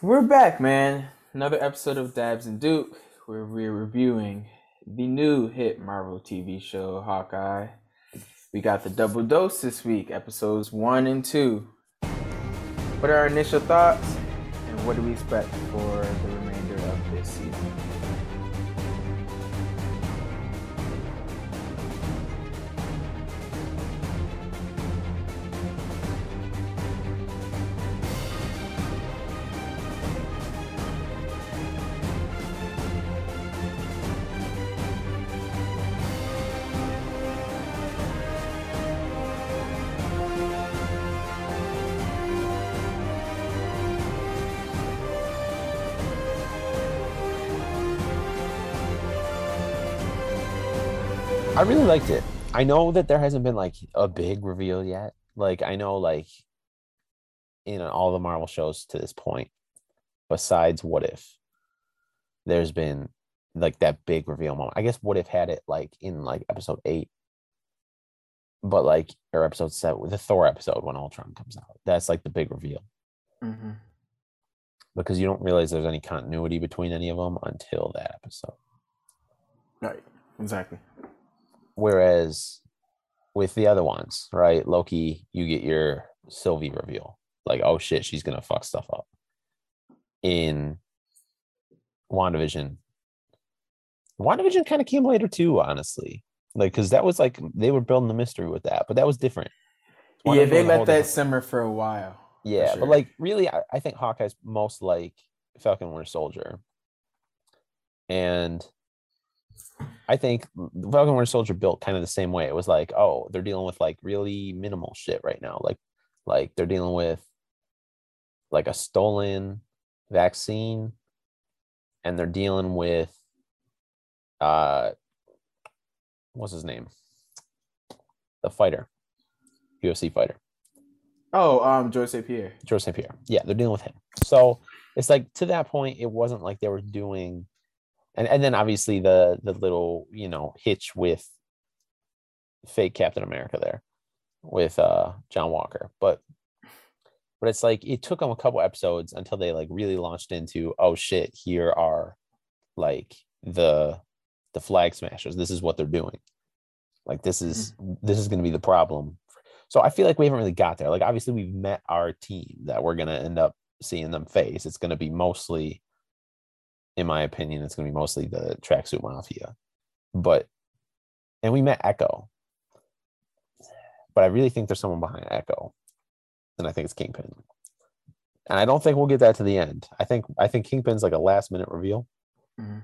We're back, man. Another episode of Dabs and Duke, where we're reviewing the new hit Marvel TV show, Hawkeye. We got the double dose this week, episodes one and two. What are our initial thoughts, and what do we expect for the remainder of this season? I really liked it. I know that there hasn't been like a big reveal yet. Like I know like in all the Marvel shows to this point, besides What If, there's been like that big reveal moment. I guess What If had it like in like episode eight, but like or episode seven, the Thor episode when Ultron comes out. That's like the big reveal Mm-hmm. because you don't realize there's any continuity between any of them until that episode. Right, exactly. Whereas with the other ones, right? Loki, you get your Sylvie reveal. Like, oh shit, she's gonna fuck stuff up. In WandaVision, WandaVision kind of came later too, honestly. Like, because that was like they were building the mystery with that, but that was different. yeah, they let that different- simmer for a while. Yeah, sure. but like really, I, I think Hawkeye's most like Falcon Winter Soldier. And I think Falcon Winter Soldier built kind of the same way. It was like, oh, they're dealing with like really minimal shit right now. Like, like they're dealing with like a stolen vaccine, and they're dealing with uh what's his name? The fighter. UFC fighter. oh, um, George St. Pierre. George St. Pierre. Yeah, they're dealing with him. So it's like to that point, it wasn't like they were doing, and and then obviously the the little you know hitch with fake Captain America there with uh John Walker, but but it's like it took them a couple episodes until they like really launched into oh shit, here are like the the flag smashers. This is what they're doing. Like this is this is going to be the problem so I feel like we haven't really got there. Like obviously we've met our team that we're gonna end up seeing them face. It's gonna be mostly, in my opinion, it's gonna be mostly the tracksuit mafia. But and we met Echo. But I really think there's someone behind Echo. And I think it's Kingpin. And I don't think we'll get that to the end. I think I think Kingpin's like a last minute reveal. Mhm.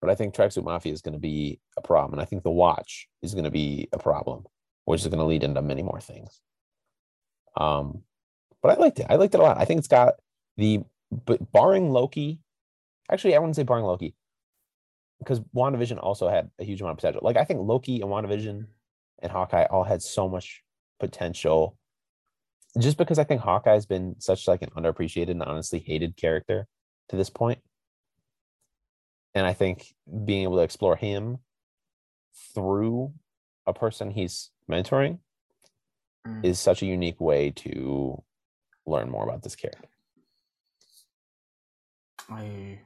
But I think Tracksuit Mafia is going to be a problem. And I think the watch is going to be a problem which is going to lead into many more things. Um, but I liked it. I liked it a lot. I think it's got the but barring Loki, actually, I wouldn't say barring Loki, because WandaVision also had a huge amount of potential. Like I think Loki and WandaVision and Hawkeye all had so much potential. Just because I think Hawkeye's been such like an underappreciated and honestly hated character to this point. And I think being able to explore him through a person he's mentoring Mm. is such a unique way to learn more about this character. I,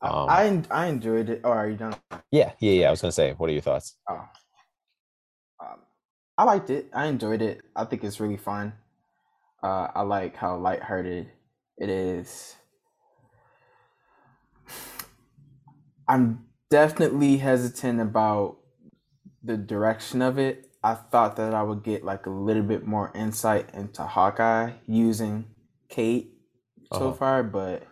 Um, I, I enjoyed it. Oh, are you done? Yeah, yeah, yeah. I was gonna say, what are your thoughts? Oh. Um, I liked it. I enjoyed it. I think it's really fun. Uh, I like how lighthearted it is. I'm definitely hesitant about the direction of it. I thought that I would get like a little bit more insight into Hawkeye using Kate so Uh-huh. far, but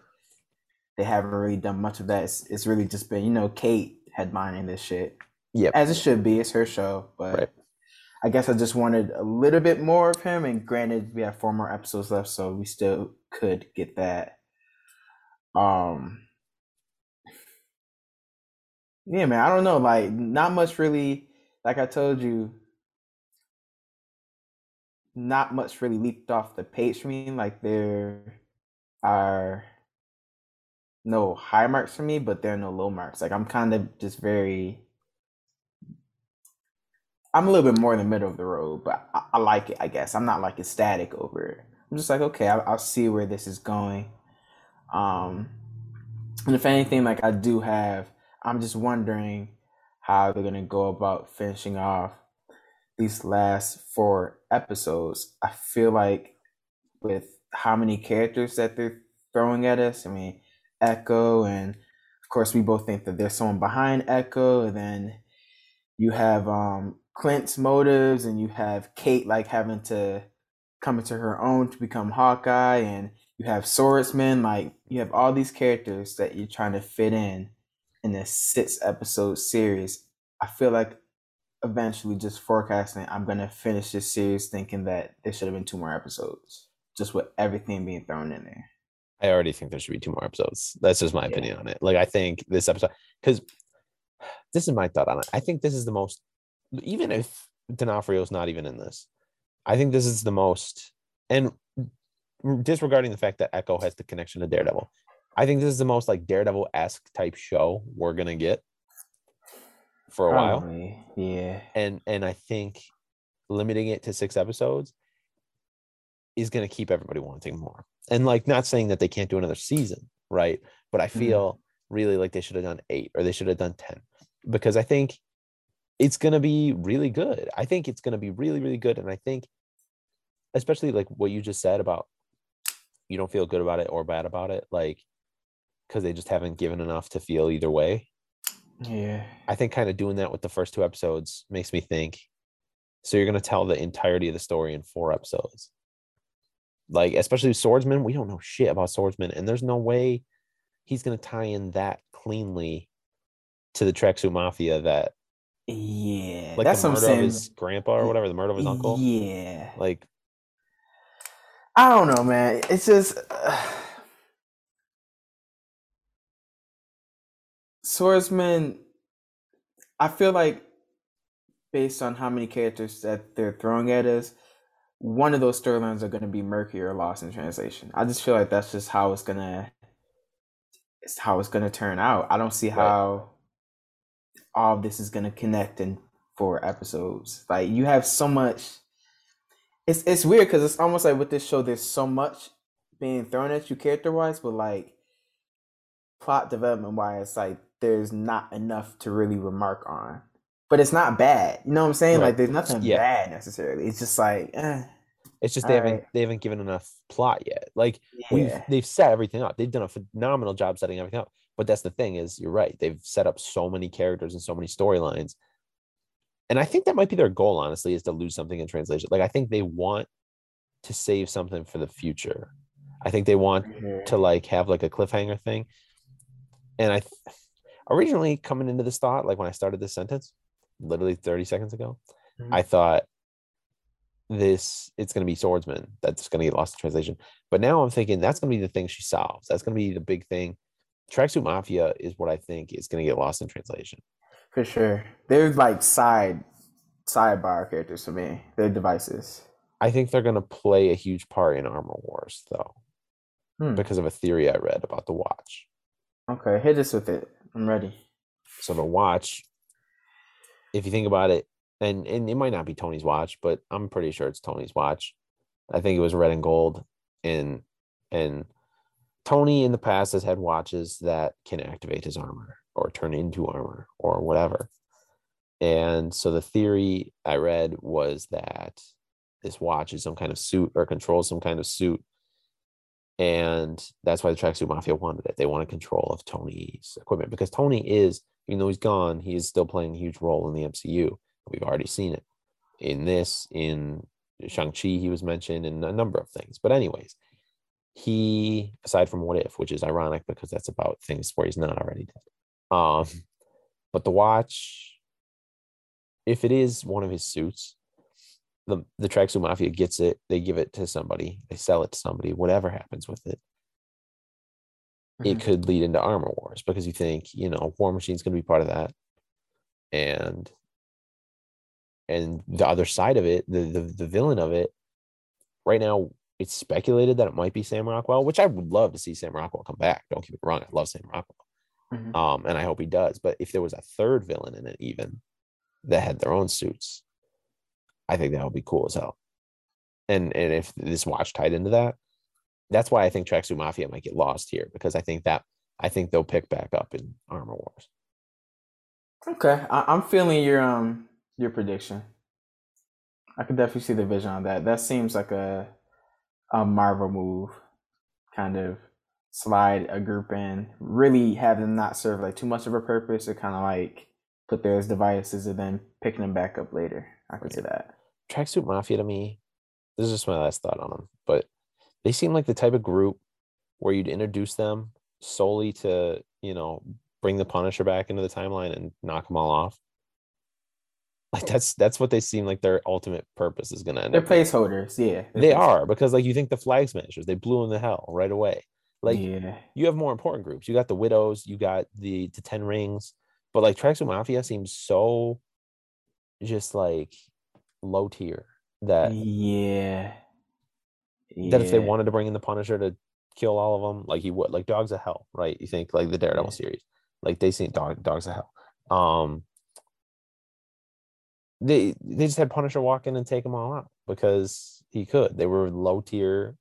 they haven't really done much of that. It's, it's really just been, you know, Kate headlining this shit Yep. as it should be. It's her show, but Right. I guess I just wanted a little bit more of him. And granted, we have four more episodes left, so we still could get that. Um, yeah, man. I don't know. Like, not much really. Like I told you, not much really leaped off the page for me. Like there are no high marks for me, but there are no low marks. Like I'm kind of just very I'm a little bit more in the middle of the road, but I, I like it. I guess I'm not like ecstatic over it. I'm just like, okay, I, I'll see where this is going. Um, and if anything, like I do have, I'm just wondering how they're gonna go about finishing off these last four episodes. I feel like with how many characters that they're throwing at us, I mean, Echo, and of course, we both think that there's someone behind Echo, and then you have um, Clint's motives, and you have Kate like having to come into her own to become Hawkeye, and you have swordsman like you have all these characters that you're trying to fit in in this six episode series. I feel like eventually just forecasting i'm to finish this series thinking that there should have been two more episodes just with everything being thrown in there I already think there should be two more episodes. That's just my Yeah. opinion on it. Like I think this episode because this is my thought on it. I think this is the most even if D'Onofrio's not even in this, I think this is the most and disregarding the fact that Echo has the connection to Daredevil, I think this is the most like Daredevil esque type show we're gonna get for a while. Yeah And and I think limiting it to six episodes is gonna keep everybody wanting more. And like not saying that they can't do another season, right? But I Mhm. feel really like they should have done eight or they should have done 10 because I think it's going to be really good. I think it's going to be really, really good. And I think, especially like what you just said about you don't feel good about it or bad about it, like, because they just haven't given enough to feel either way. yeah I think kind of doing that with the first two episodes makes me think so you're going to tell the entirety of the story in four episodes. Like, especially Swordsman, we don't know shit about Swordsman, and there's no way he's going to tie in that cleanly to the Tracksuit Mafia that, yeah like, that's the what i'm murder of his grandpa or whatever, the murder of his uncle. yeah Like, I don't know, man. It's just uh, swordsman. I feel like based on how many characters that they're throwing at us, one of those storylines are going to be murky or lost in translation. I just feel like that's just how it's gonna. It's how it's gonna turn out. I don't see how all this is gonna connect in four episodes. Like you have so much it's it's weird because it's almost like with this show, there's so much being thrown at you character wise, but like plot development wise, like there's not enough to really remark on. But it's not bad. You know what I'm saying? Right. Like there's nothing Yeah. bad necessarily. It's just like, eh, it's just they haven't Alright. they haven't given enough plot yet. Like, we've they've set everything up. They've done a phenomenal job setting everything up. But that's the thing is, you're right. They've set up so many characters and so many storylines, and I think that might be their goal. Honestly, is to lose something in translation. Like I think they want to save something for the future. I think they want to like have like a cliffhanger thing. And I th- originally coming into this thought, like when I started this sentence, literally 30 seconds ago, Mhm. I thought this it's going to be swordsman that's going to get lost in translation. But now I'm thinking that's going to be the thing she solves. That's going to be the big thing. Tracksuit Mafia is what I think is going to get lost in translation. for sure. They're like side sidebar characters for me. They're devices. I think they're going to play a huge part in Armor Wars though, Hmm. because of a theory I read about the watch. Okay, hit us with it. I'm ready. So the watch, if you think about it, and and it might not be Tony's watch, but I'm pretty sure it's Tony's watch. I think it was red and gold, and and Tony in the past has had watches that can activate his armor or turn into armor or whatever. And so the theory I read was that this watch is some kind of suit or controls some kind of suit. And that's why the Tracksuit Mafia wanted it. They wanted control of Tony's equipment because Tony is, even though he's gone, he is still playing a huge role in the MCU. We've already seen it in this, in Shang-Chi, he was mentioned, in a number of things. But, anyways, he, aside from What If, which is ironic because that's about things where he's not already dead. Um, but the watch, if it is one of his suits, the the tracksuit mafia gets it. They give it to somebody. They sell it to somebody. Whatever happens with it, it Mhm. could lead into armor wars because you think you know War Machine's going to be part of that, and and the other side of it, the the the villain of it, right now it's speculated that it might be Sam Rockwell, which I would love to see Sam Rockwell come back. Don't get me wrong, I love Sam Rockwell, Mhm. um, and I hope he does. But if there was a third villain in it, even that had their own suits, I think that would be cool as hell. And and if this watch tied into that, that's why I think Tracksuit Mafia might get lost here because I think that I think they'll pick back up in Armor Wars. Okay, I, I'm feeling your um your prediction. I could definitely see the vision on that. That seems like a a Marvel move, kind of slide a group in, really have them not serve like too much of a purpose, or kind of like put there as devices and then picking them back up later. I could see that. Tracksuit Mafia to me, this is just my last thought on them, they seem like the type of group where you'd introduce them solely to, you know, bring the Punisher back into the timeline and knock them all off. Like that's that's what they seem like their ultimate purpose is gonna end They're placeholders, yeah. They're They placeholders. are because like you think the flag smashers, they blew in the hell right away. Like yeah, you have more important groups. You got the widows, you got the the ten rings, but like Tracksuit Mafia seems so just like low tier that yeah, that if they wanted to bring in the Punisher to kill all of them, like he would, like Dogs of Hell, right? You think like the Daredevil Yeah. series, like they see dog Dogs of Hell. Um, they they just had Punisher walk in and take them all out because he could. They were low tier,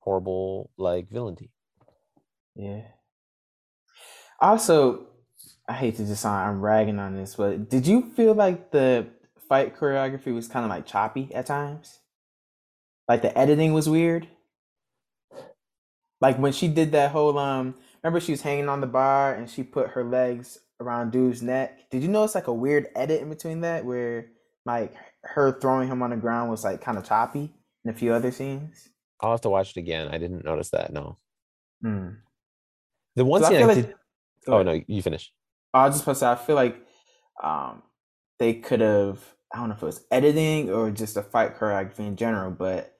horrible like villain team. Yeah. Also, I hate to just sound I'm ragging on this, but did you feel like the fight choreography was kind of like choppy at times? Like the editing was weird? Like when she did that whole um remember she was hanging on the bar and she put her legs around dude's neck. Did you notice like a weird edit in between that where like her throwing him on the ground was like kind of choppy in a few other scenes? I'll have to watch it again. I didn't notice that. No, Hmm. the one I scene I, feel like- did. Oh no, you finish. I was just supposed to say, I feel like um, they could have, I don't know if it was editing or just a fight choreography in general, but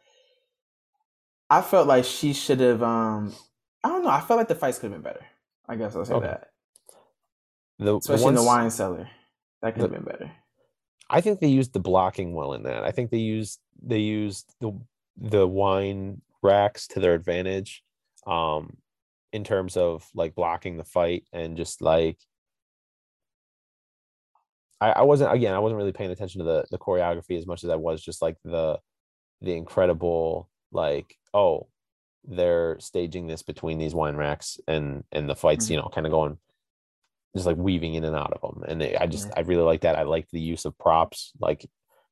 I felt like she should have, um, I don't know, I felt like the fights could have been better. I guess I'll say Okay. that. The, the Especially in the wine cellar. That could have been better. I think they used the blocking well in that. I think they used they used the the wine racks to their advantage, um, in terms of like blocking the fight and just like I, I wasn't again I wasn't really paying attention to the the choreography as much as I was just like the the incredible like oh they're staging this between these wine racks and and the fights Mhm. you know kind of going just like weaving in and out of them and i just i really like that i like the use of props like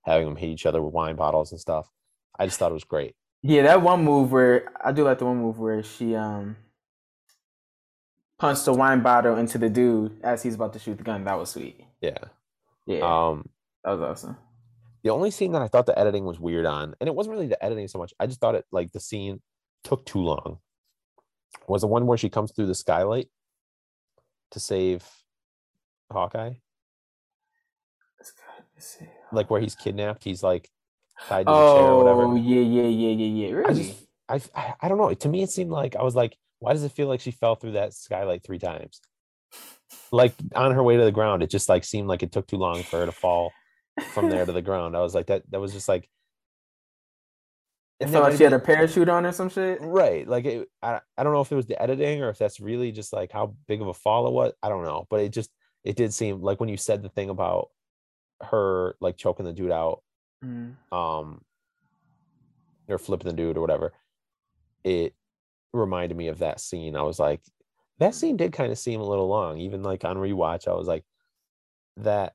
having them hit each other with wine bottles and stuff i just thought it was great Yeah, that one move where, I do like the one move where she, um, punched the wine bottle into the dude as he's about to shoot the gun. That was sweet. yeah Yeah, um that was awesome. The only scene that i thought the editing was weird on and it wasn't really the editing so much i just thought it like the scene took too long was the one where she comes through the skylight to save hawkeye Let's go- let's see. like where he's kidnapped he's like tied to the chair or whatever Oh yeah, yeah, yeah, yeah, yeah. I Really? just, I, I, I don't know. To me, it seemed like I was like, why does it feel like she fell through that skylight three times? Like on her way to the ground, it just like seemed like it took too long for her to fall from there to the ground. I was like, that, that was just like, It felt like she had a parachute on or some shit. right. Like, it, I, I don't know if it was the editing or if that's really just like how big of a fall it was. I don't know, but it just, it did seem like when you said the thing about her like choking the dude out, Mm. um or flipping the dude or whatever it reminded me of that scene i was like that scene did kind of seem a little long even like on rewatch i was like that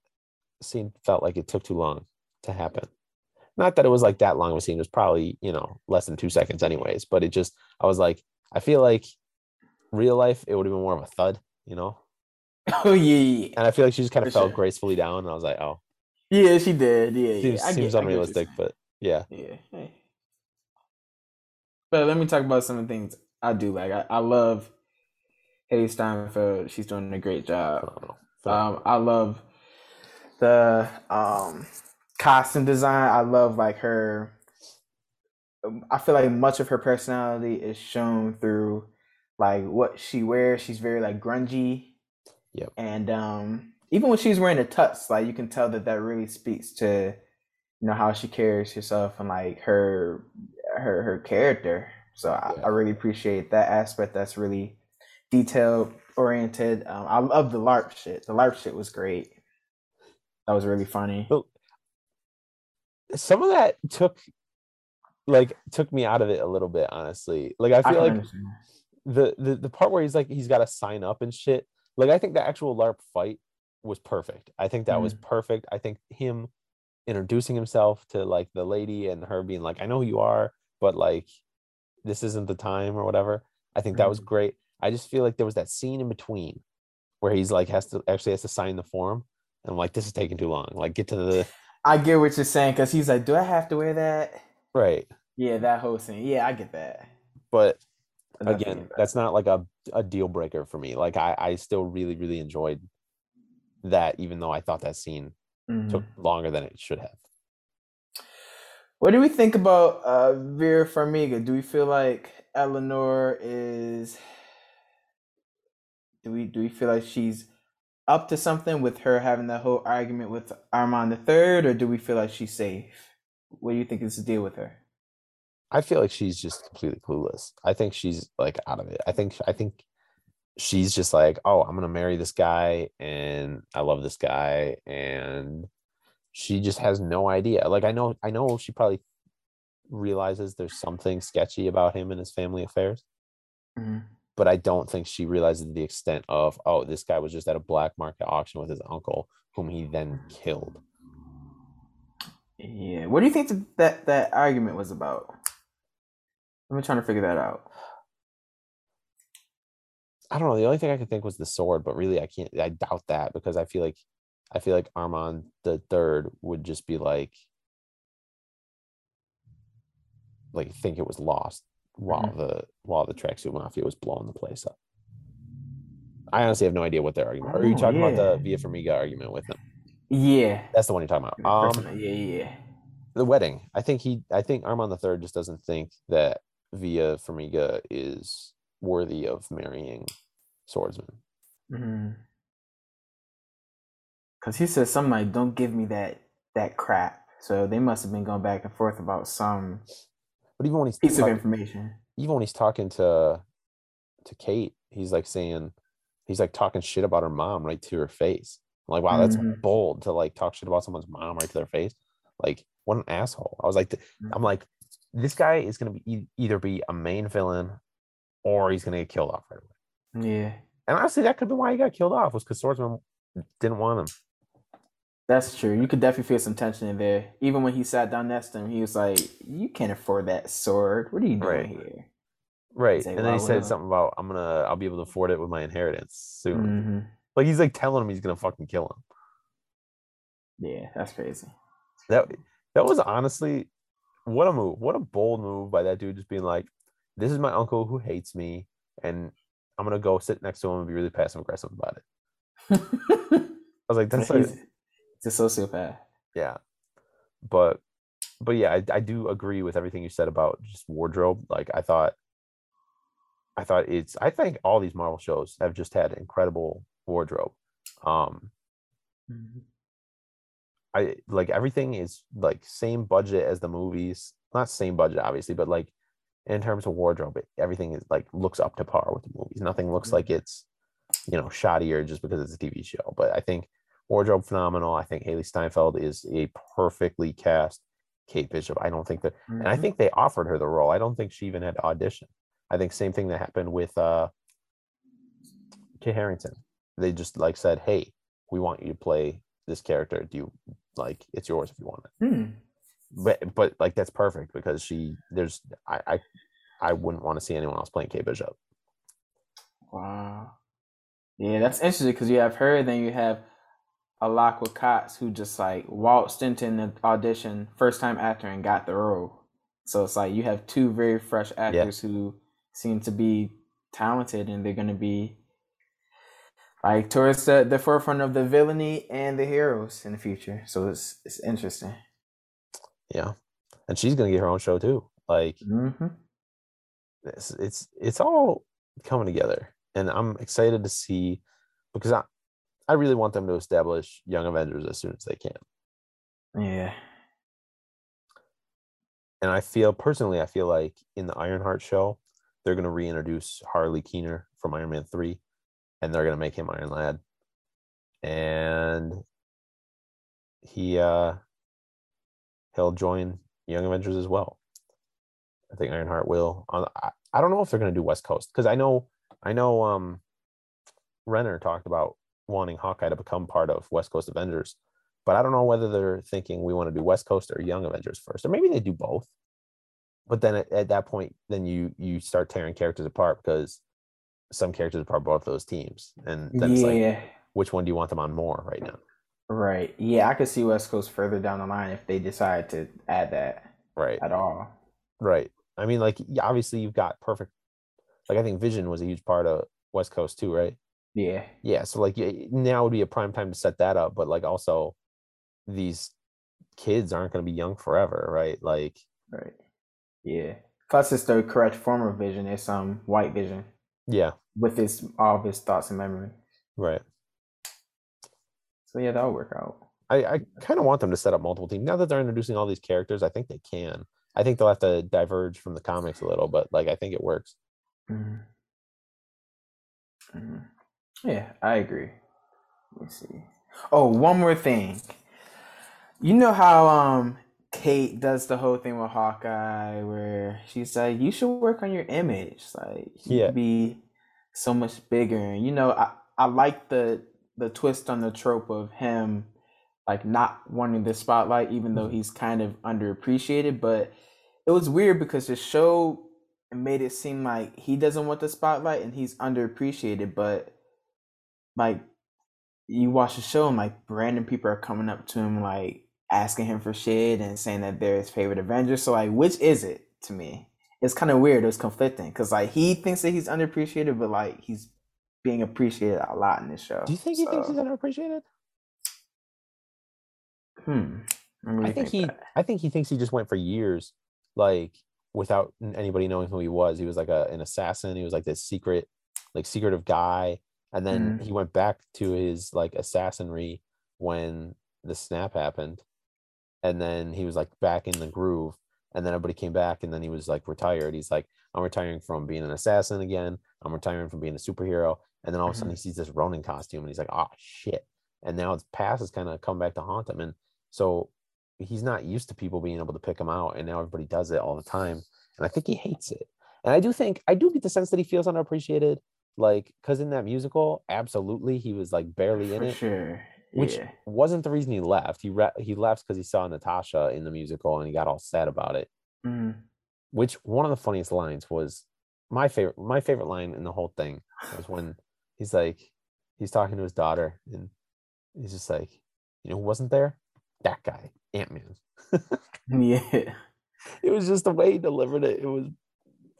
scene felt like it took too long to happen not that it was like that long of a scene it was probably you know less than two seconds anyways but it just i was like i feel like real life it would have been more of a thud you know Oh yeah, yeah, and i feel like she just kind of For fell sure. gracefully down and i was like oh yeah. She did. Yeah, yeah. seems, I seems get unrealistic but yeah Yeah. Hey. But let me talk about some of the things I do like. I, I love Hailee Steinfeld. She's doing a great job. phenomenal. phenomenal. Um, I love the um costume design. I love like her. I feel like much of her personality is shown through like what she wears. She's very like grungy. Yep. And um, even when she's wearing a tux, like you can tell that that really speaks to you know how she carries herself and like her her her character. So I, Yeah. I really appreciate that aspect. That's really detail oriented. Um, I love the LARP shit. The LARP shit was great. That was really funny. But some of that took like took me out of it a little bit, honestly. Like I I feel can like the, the the part where he's like he's got to sign up and shit. Like I think the actual LARP fight was perfect. I think that was mm. perfect. I think him introducing himself to like the lady and her being like, "I know who you are, but like this isn't the time or whatever." I think that was mm. great. I just feel like there was that scene in between where he's like has to actually has to sign the form. I'm like, this is taking too long. Like get to the I get what you're saying because he's like, "Do I have to wear that?" right. Yeah, that whole scene. Yeah, I get that. But again that's not like a, a deal breaker for me like i i still really really enjoyed that even though i thought that scene Mhm. took longer than it should have What do we think about uh, Vera Farmiga? Do we feel like Eleanor is? Do we do we feel like she's up to something with her having that whole argument with Armand the Third, or do we feel like she's safe? What do you think is the deal with her? i feel like she's just completely clueless i think she's like out of it i think i think she's just like oh i'm gonna marry this guy and i love this guy and she just has no idea like i know i know she probably realizes there's something sketchy about him and his family affairs Mhm. But I don't think she realizes the extent of oh, this guy was just at a black market auction with his uncle, whom he then killed. Yeah. What do you think that that argument was about? I'm trying to figure that out. I don't know. The only thing I could think was the sword, but really, I can't. I doubt that because I feel like I feel like Armand the third would just be like like think it was lost while Mhm. the while the tracksuit mafia was blowing the place up. I honestly have no idea what their argument. Are you Oh, talking about the. Vera Farmiga argument with him? Yeah. That's the one you're talking about. Um, yeah, yeah. the wedding. I think he. I think Armand the Third just doesn't think that Vera Farmiga is worthy of marrying Swordsman. Mm-hmm. Cause he says something like, "Don't give me that that crap." So they must have been going back and forth about some But even when he's piece of information. even when he's talking to to Kate, he's like saying he's like talking shit about her mom right to her face. I'm like, wow, that's Mhm. bold to like talk shit about someone's mom right to their face. Like, what an asshole. I was like, I'm like, this guy is gonna be either be a main villain or he's gonna get killed off right away. Yeah, And honestly, that could be why he got killed off was because Swordsman didn't want him. That's true. You could definitely feel some tension in there. Even when he sat down next to him, he was like, "You can't afford that sword. What are you doing Right. here?" Right. Say, and then he said something about I'm gonna I'll be able to afford it with my inheritance soon. hmm Like he's like telling him he's gonna fucking kill him. Yeah, that's crazy. That that was honestly what a move. What a bold move by that dude just being like, This is my uncle who hates me, and I'm gonna go sit next to him and be really passive aggressive about it. I was like, that's like, he's a sociopath. yeah. But but yeah, I, I do agree with everything you said about just wardrobe. Like I thought I thought it's I think all these Marvel shows have just had incredible wardrobe. Um Mhm. I like everything is like same budget as the movies. Not same budget, obviously, but like in terms of wardrobe, it, everything is like looks up to par with the movies. Nothing looks like it's you know shoddier just because it's a TV show. But I think wardrobe phenomenal. I think Hailee Steinfeld is a perfectly cast Kate Bishop. I don't think that, and I Mhm. think they offered her the role. I don't think she even had to audition. I think same thing that happened with uh Kit Harington. They just like said, "Hey, we want you to play this character. Do you like it's yours if you want it?" Hmm. But but like that's perfect because she there's I I, I wouldn't want to see anyone else playing Kate Bishop. Wow. Yeah, that's interesting because you have her, then you have Alaqua Cox, who just like waltzed into an audition, first time actor, and got the role. So it's like you have two very fresh actors who seem to be talented, and they're going to be like towards the, the forefront of the villainy and the heroes in the future. So it's it's interesting. Yeah, and she's gonna get her own show too. Like Mm-hmm. it's it's it's all coming together, and I'm excited to see because I I really want them to establish Young Avengers as soon as they can. Yeah. And I feel personally, I feel like in the Ironheart show, they're gonna reintroduce Harley Keener from Iron Man three, and they're gonna make him Iron Lad, and he uh he'll join Young Avengers as well. I think Ironheart will. I, I don't know if they're going to do West Coast because I know I know um Renner talked about wanting Hawkeye to become part of West Coast Avengers, but I don't know whether they're thinking we want to do West Coast or Young Avengers first, or maybe they do both. But then at, at that point, then you you start tearing characters apart because some characters are part of both those teams, and then it's like Yeah. which one do you want them on more right now? Right. Yeah, I could see West Coast further down the line if they decide to add that Right, at all. right. I mean, like obviously you've got perfect. Like I think Vision was a huge part of West Coast too, right? Yeah. yeah so like now would be a prime time to set that up but like also these kids aren't going to be young forever right like Right. Yeah. Plus, it's the correct form of vision. It's um white vision yeah with his all of his thoughts and memory. right So yeah, that'll work out. i i kind of want them to set up multiple teams now that they're introducing all these characters i think they can i think they'll have to diverge from the comics a little but like i think it works Mhm. Mhm. Yeah, I agree. Let me see. Oh, one more thing. You know how um Kate does the whole thing with Hawkeye where she's like, you should work on your image. Like you Yeah. be so much bigger. And you know, I, I like the the twist on the trope of him like not wanting the spotlight even though Mhm. he's kind of underappreciated, but it was weird because the show made it seem like he doesn't want the spotlight and he's underappreciated, but like you watch the show and like random people are coming up to him like asking him for shit and saying that they're his favorite Avenger. So like which is it to me? It's kind of weird, it's conflicting because like he thinks that he's underappreciated, but like he's being appreciated a lot in this show. do you think he thinks he's underappreciated hmm. I think he that. i think he thinks he just went for years like without anybody knowing who he was he was like a, an assassin he was like this secret like secretive guy and then Mhm. he went back to his like assassinry when the snap happened. And then he was like back in the groove. And then everybody came back and then he was like retired. He's like i'm retiring from being an assassin again. I'm retiring from being a superhero. And then all of a sudden he sees this ronin costume and he's like oh shit. And now his past has kind of come back to haunt him. And so he's not used to people being able to pick him out and now everybody does it all the time. And i think he hates it. And i do think i do get the sense that he feels underappreciated like because in that musical absolutely he was like barely in for it sure. which yeah. wasn't the reason he left he re- he left because he saw natasha in the musical and he got all sad about it Mhm. which one of the funniest lines was my favorite my favorite line in the whole thing was when he's like he's talking to his daughter and he's just like you know who wasn't there that guy ant-man Yeah. it was just the way he delivered it it was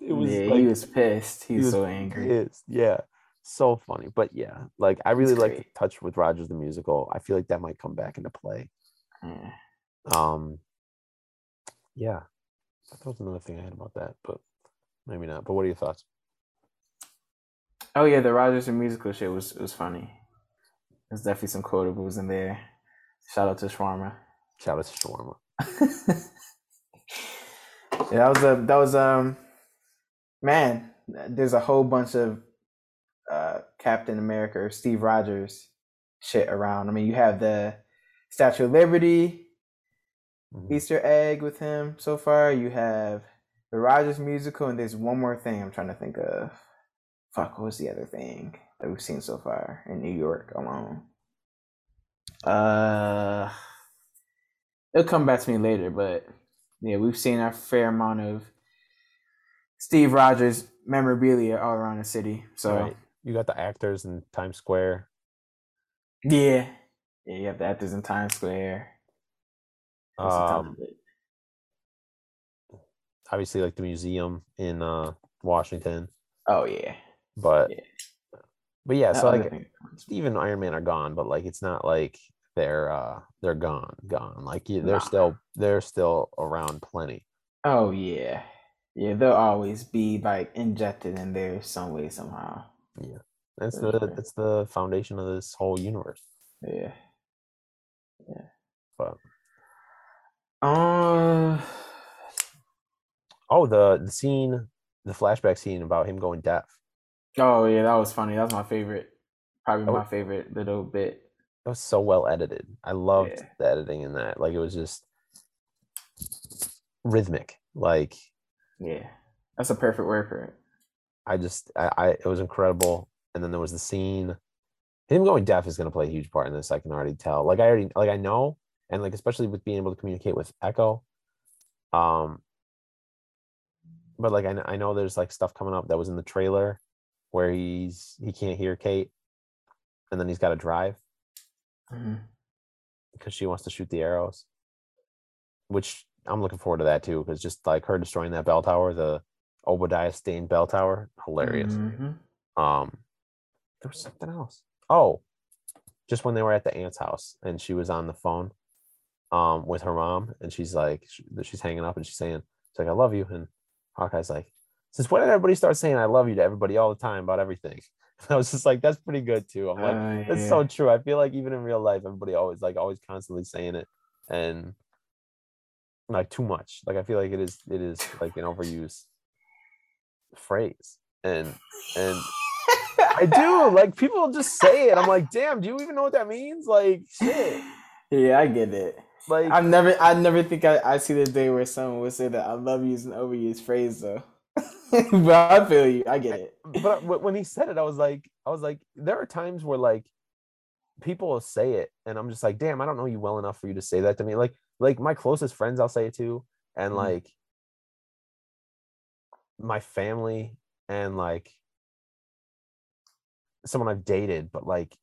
it was yeah, like he was pissed. He he so angry. pissed. yeah so funny but yeah like i really like the touch with rogers the musical i feel like that might come back into play Yeah. um yeah that was another thing i had about that but maybe not but what are your thoughts Oh yeah, the Rogers and musical shit was was funny. There's definitely some quotables in there. Shout out to Shawarma. shout out to shawarma yeah, that was a that was um man. There's a whole bunch of uh Captain America or Steve Rogers shit around. I mean, you have the Statue of Liberty, Mhm. Easter egg with him so far. You have the Rogers musical, and there's one more thing I'm trying to think of. Fuck, what was the other thing that we've seen so far in New York alone? Uh, it'll come back to me later, but yeah, we've seen a fair amount of Steve Rogers memorabilia all around the city. So Right. you got the actors in times square yeah, yeah, you have the actors in Times Square. There's a ton um obviously like the museum in uh washington Oh yeah, but Yeah. but yeah so like steve and iron man are gone but like it's not like they're uh they're gone gone like they're Nah. still they're still around plenty Oh yeah, yeah. They'll always be like injected in there some way somehow. Yeah, that's For the sure. that's the foundation of this whole universe Yeah. Yeah. But Uh, oh the the scene the flashback scene about him going deaf oh yeah, that was funny. That was my favorite. Probably Oh. my favorite little bit. that was so well edited i loved Yeah. the editing in that like it was just rhythmic like Yeah, that's a perfect word for it. I just, I, I it was incredible. And then there was the scene. Him going deaf is going to play a huge part in this. I can already tell. Like I already, like I know, and like especially with being able to communicate with Echo. Um, but like I, I know there's like stuff coming up that was in the trailer where he's he can't hear Kate, and then he's got to drive Mhm. because she wants to shoot the arrows. Which I'm looking forward to that too, because just like her destroying that bell tower, the Obadiah stained bell tower, hilarious. Mhm. Um, there was something else. Oh, just when they were at the aunt's house and she was on the phone, um, with her mom, and she's like, sh- she's hanging up and she's saying, "It's like I love you," and Hawkeye's like, "Since when did everybody start saying I love you to everybody all the time about everything?" I was just like, "That's pretty good too." I'm like, Oh, that's yeah. so true. I feel like even in real life, everybody always like always constantly saying it, and like too much. Like I feel like it is it is like an overused phrase, and and I do like people just say it. I'm like, damn, do you even know what that means? Like shit. Yeah, I get it. Like I've never, I never think I, I see the day where someone would say that I love using overused phrase though. but I feel you. I get it. but when he said it, I was like, I was like, there are times where like people will say it, and I'm just like, damn, I don't know you well enough for you to say that to me. Like, like my closest friends, I'll say it to, and Mhm. like my family, and like someone I've dated, but like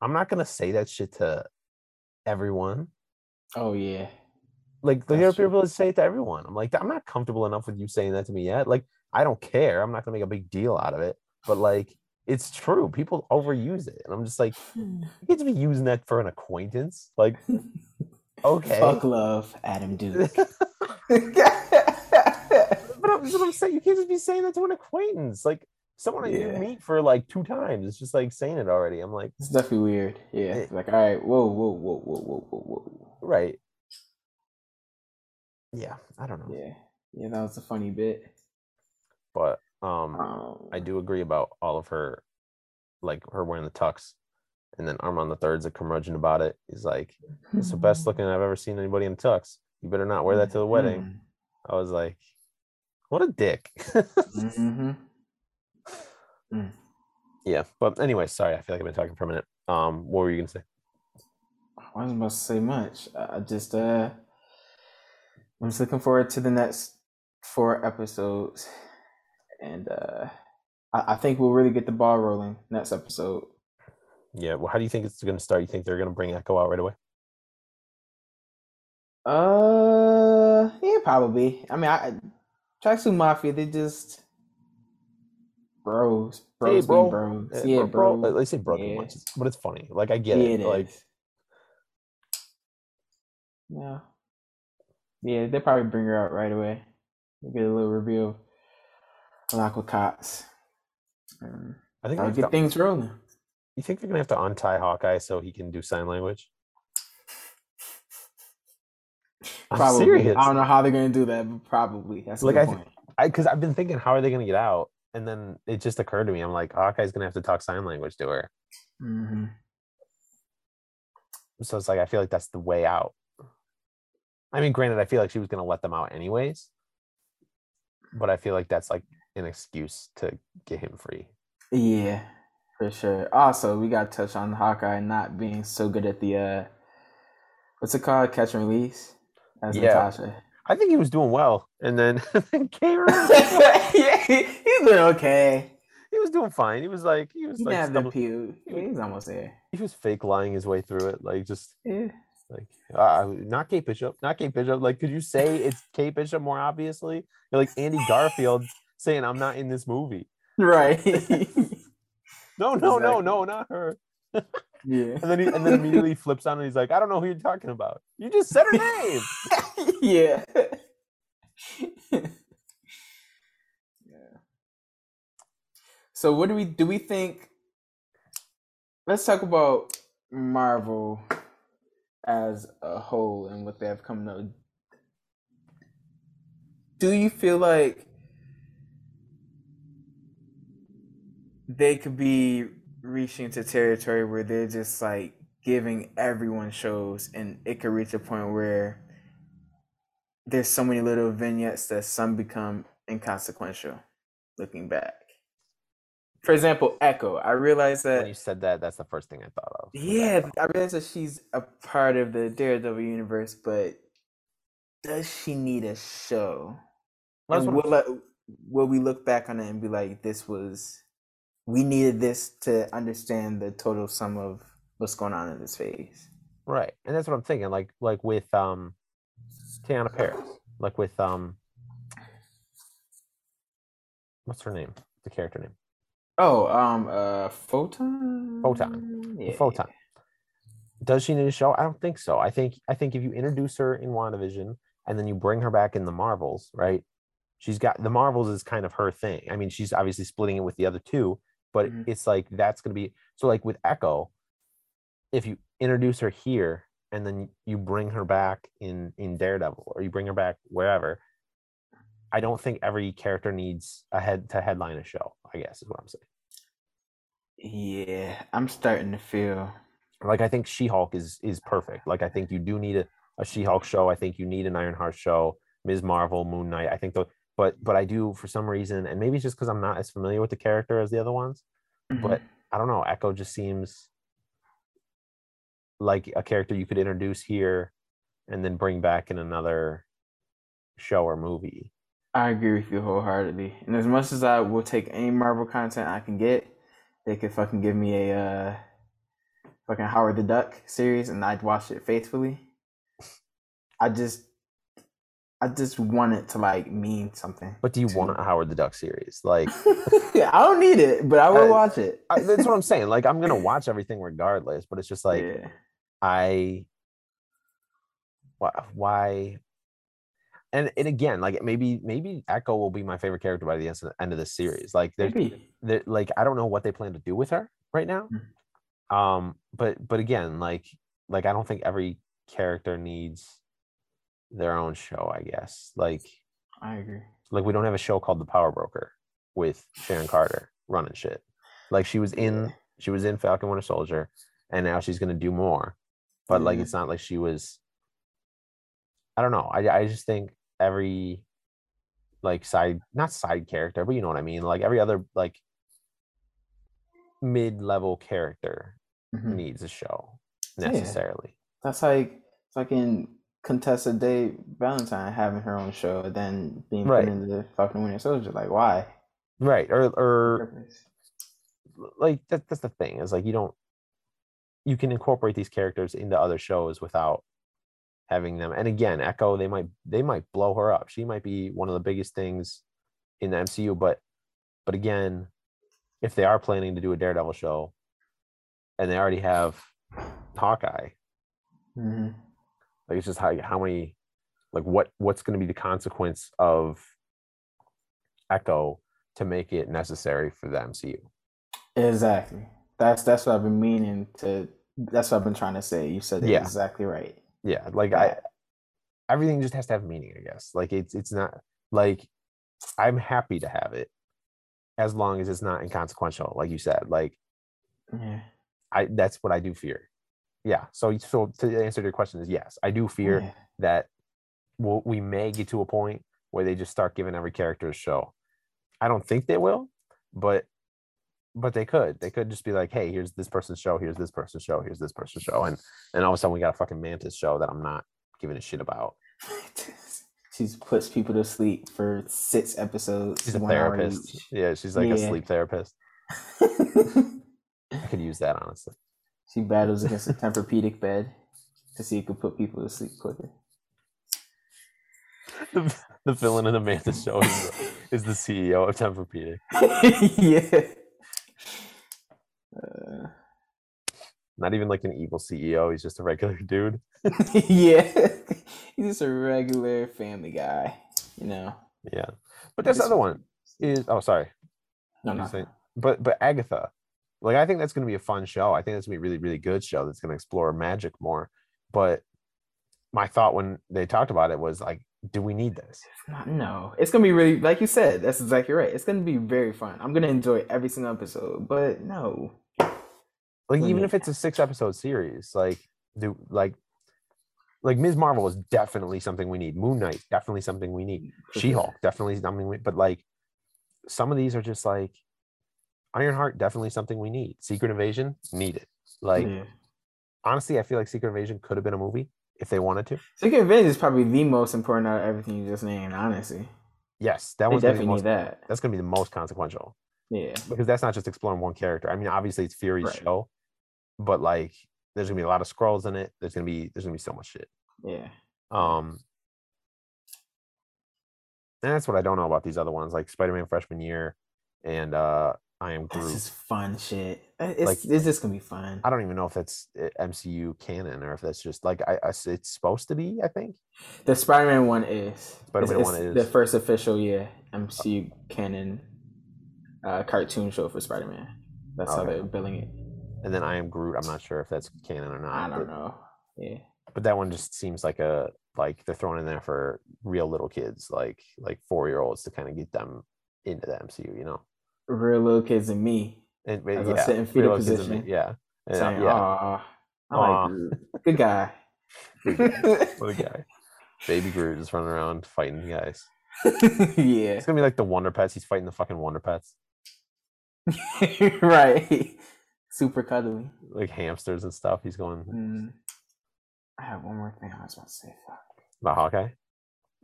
I'm not gonna say that shit to everyone. Oh yeah. Like there are people that say it to everyone. I'm like, I'm not comfortable enough with you saying that to me yet. Like, I don't care. I'm not gonna make a big deal out of it. But like, it's true. People overuse it, and I'm just like, you get to be using that for an acquaintance. Like, okay. Fuck love, Adam Duke. But I'm, that's what I'm saying. You can't just be saying that to an acquaintance. Like someone I Yeah. didn't meet for like two times. It's just like saying it already. I'm like, it's definitely weird. Yeah. It- like, all right, whoa, whoa, whoa, whoa, whoa, whoa, whoa. right. Yeah, I don't know. Yeah. Yeah, that was a funny bit. But um Um, I do agree about all of her, like her wearing the tux, and then Armand the Third's a curmudgeon about it. He's like, "It's the best looking I've ever seen anybody in tux. You better not wear that to the wedding." I was like, "What a dick." Mm-hmm. yeah, but anyway, sorry. I feel like I've been talking for a minute. Um, what were you gonna say? I wasn't about to say much. I I just uh I'm just looking forward to the next four episodes. And uh I, I think we'll really get the ball rolling next episode. Yeah, well, how do you think it's gonna start? You think they're gonna bring Echo out right away? Uh yeah, probably. I mean I Tracksuit Mafia, they just bros. Bros bro. being bros. Uh, yeah, bro, bro. They say bro too Yeah. but it's funny. Like I get Yeah, it. it like. Yeah. Yeah, they probably bring her out right away. We'll get a little review of Aqua Cots. Um, I think I'll get to, things rolling. You think they're gonna have to untie Hawkeye so he can do sign language. I'm Probably. serious. I don't know how they're gonna do that, but probably. That's Like, I th-. I because I've been thinking, how are they gonna get out? And then it just occurred to me, I'm like, Hawkeye's gonna have to talk sign language to her. hmm So it's like I feel like that's the way out. I mean, granted, I feel like she was gonna let them out anyways, but I feel like that's like an excuse to get him free. Yeah, for sure. Also, we got to touch on Hawkeye not being so good at the uh, what's it called, catch and release, as Yeah. Natasha. I think he was doing well, and then Cameron, yeah, he- he's doing okay. he was doing fine. He was like he was He like didn't the stumble- pew. He's almost there. he was fake lying his way through it, like just Yeah. like uh, not Kate Bishop, not Kate Bishop. Like, could you say it's Kate Bishop more obviously? You're like Andy Garfield saying I'm not in this movie. Right. No, no, no, Exactly. no, not her. yeah. And then he and then immediately flips on and he's like, I don't know who you're talking about. You just said her name. yeah. yeah. So what do we do we think let's talk about Marvel as a whole and what they have come to do you feel like they could be reaching into territory where they're just like giving everyone shows and it could reach a point where there's so many little vignettes that some become inconsequential looking back. For example, Echo. I realized that when you said that, that's the first thing I thought of. Yeah, I realize that she's a part of the Daredevil universe, but does she need a show? That's and what will, I- will we look back on it and be like, this was, we needed this to understand the total sum of what's going on in this phase? Right. And that's what I'm thinking. Like like with um Teyonah Parris. Like with um what's her name? The character name. Oh, um, uh, Photon? Photon. Yeah. Photon. Does she need a show? I don't think so. I think I think if you introduce her in WandaVision and then you bring her back in the Marvels, right? She's got the Marvels is kind of her thing. I mean, she's obviously splitting it with the other two, but Mhm. it's like that's gonna be so like with Echo, if you introduce her here and then you bring her back in in Daredevil or you bring her back wherever, I don't think every character needs a head to headline a show, I guess is what I'm saying. Yeah, I'm starting to feel. like I think She-Hulk is is perfect. Like I think you do need a, a She-Hulk show. I think you need an Ironheart show, Ms. Marvel, Moon Knight. I think the but but I do for some reason, and maybe it's just because I'm not as familiar with the character as the other ones. But I don't know. Echo just seems like a character you could introduce here and then bring back in another show or movie. I agree with you wholeheartedly. And as much as I will take any Marvel content I can get, they could fucking give me a uh, fucking Howard the Duck series, and I'd watch it faithfully. I just, I just want it to like mean something. But do you want a Howard the Duck series? Like yeah, I don't need it, but I will watch it. I, that's what I'm saying. Like I'm gonna watch everything regardless. But it's just like yeah. I why why and and again like maybe maybe Echo will be my favorite character by the end of, this series. Like there's there, like I don't know what they plan to do with her right now. Um but but again like like I don't think every character needs their own show, I guess. Like I agree. like we don't have a show called The Power Broker with Sharon Carter running shit. Like she was in she was in Falcon Winter Soldier and now she's gonna do more. But like it's not like she was I don't know. I I just think every like side not side character, but you know what I mean. Like every other like mid level character Mhm. needs a show Yeah. necessarily. That's like fucking Contessa Day Valentine having her own show and then being Right. put into the fucking Winter Soldier. Like, why? Right. Or or like that, that's the thing is like you don't you can incorporate these characters into other shows without having them and again echo they might they might blow her up she might be one of the biggest things in the mcu but but again if they are planning to do a daredevil show and they already have hawkeye hmm like it's just how, how many like what what's going to be the consequence of echo to make it necessary for the mcu Exactly. That's that's what I've been meaning to. That's what I've been trying to say. You said Yeah. exactly right. yeah like i everything just has to have meaning i guess like it's it's not like i'm happy to have it as long as it's not inconsequential like you said like Yeah. i that's what i do fear yeah so so to answer your question is yes i do fear Yeah. that we'll, we may get to a point where they just start giving every character a show i don't think they will but but they could they could just be like hey here's this person's show here's this person's show here's this person's show and and all of a sudden we got a fucking mantis show that i'm not giving a shit about she puts people to sleep for six episodes. She's a therapist. Yeah, she's like a sleep therapist. I could use that honestly. She battles against a Tempur-Pedic bed to see if it could put people to sleep quicker. The, the villain in the Mantis show is the, is the CEO of Tempur-Pedic. yeah. Uh, Not even like an evil CEO. He's just a regular dude. yeah. He's just a regular family guy, you know. Yeah, but this other one is. Oh, sorry. No, no. But but Agatha, like I think that's going to be a fun show. I think that's going to be a really really good show. That's going to explore magic more. But my thought when they talked about it was like, do we need this? No, it's gonna be really like you said. That's exactly right. It's gonna be very fun. I'm gonna enjoy every single episode. But no, like even if it's a six episode series like do like like Ms. Marvel is definitely something we need. Moon Knight definitely something we need. She Hulk definitely something. We, but like some of these are just like Ironheart definitely something we need. Secret Invasion needed. Like Yeah. honestly, I feel like Secret Invasion could have been a movie if they wanted to. Secret Invasion is probably the most important out of everything you just named. Honestly, Yes, that they one's gonna be definitely the most, that. that's gonna be the most consequential Yeah, because that's not just exploring one character. I mean, obviously it's Fury's Right. show, but like there's gonna be a lot of scrolls in it. There's gonna be there's gonna be so much shit. yeah. Um, and that's what I don't know about these other ones, like Spider-Man freshman year and uh I am This is fun shit. Uh, It's Like- it's just gonna be fun. I don't even know if that's uh, MCU canon or if that's just like I, I it's supposed to be. I think The Spider-Man one is. Spider-Man It's- one is. the first official yeah MCU canon uh, cartoon show for Spider-Man. That's how they're billing it. and then I am Groot. I'm not sure if that's canon or not. I but- don't know. Yeah, but that one just seems like a like they're throwing in there for real little kids like like four year olds to kind of get them into the mcu you know real little kids and me and but As I yeah sit in fetal and me- position. yeah yeah, saying, yeah. "Aw, I Aw. like. Good guy." what a guy baby groot is running around fighting the guys yeah, it's gonna be like the wonder pets he's fighting the fucking wonder pets right. Super cuddly. like hamsters and stuff he's going Mm. I have one more thing I was about to say. Fuck. about hawkeye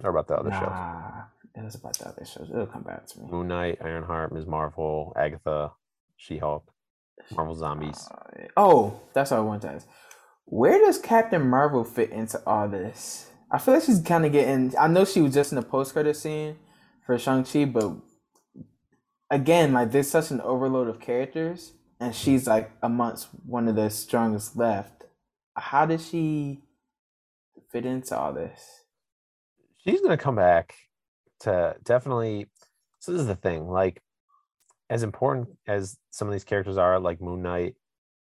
or about the other shows nah, it was about the other shows. It'll come back to me. moon knight ironheart ms marvel agatha she-hulk marvel zombies Uh, oh, that's what I wanted to ask. Where does Captain Marvel fit into all this? I feel like she's kind of getting. I know she was just in the post credit scene for Shang Chi, but again, like there's such an overload of characters, and she's like amongst one of the strongest left. How does she fit into all this? she's gonna come back to definitely so this is the thing like as important as some of these characters are like moon knight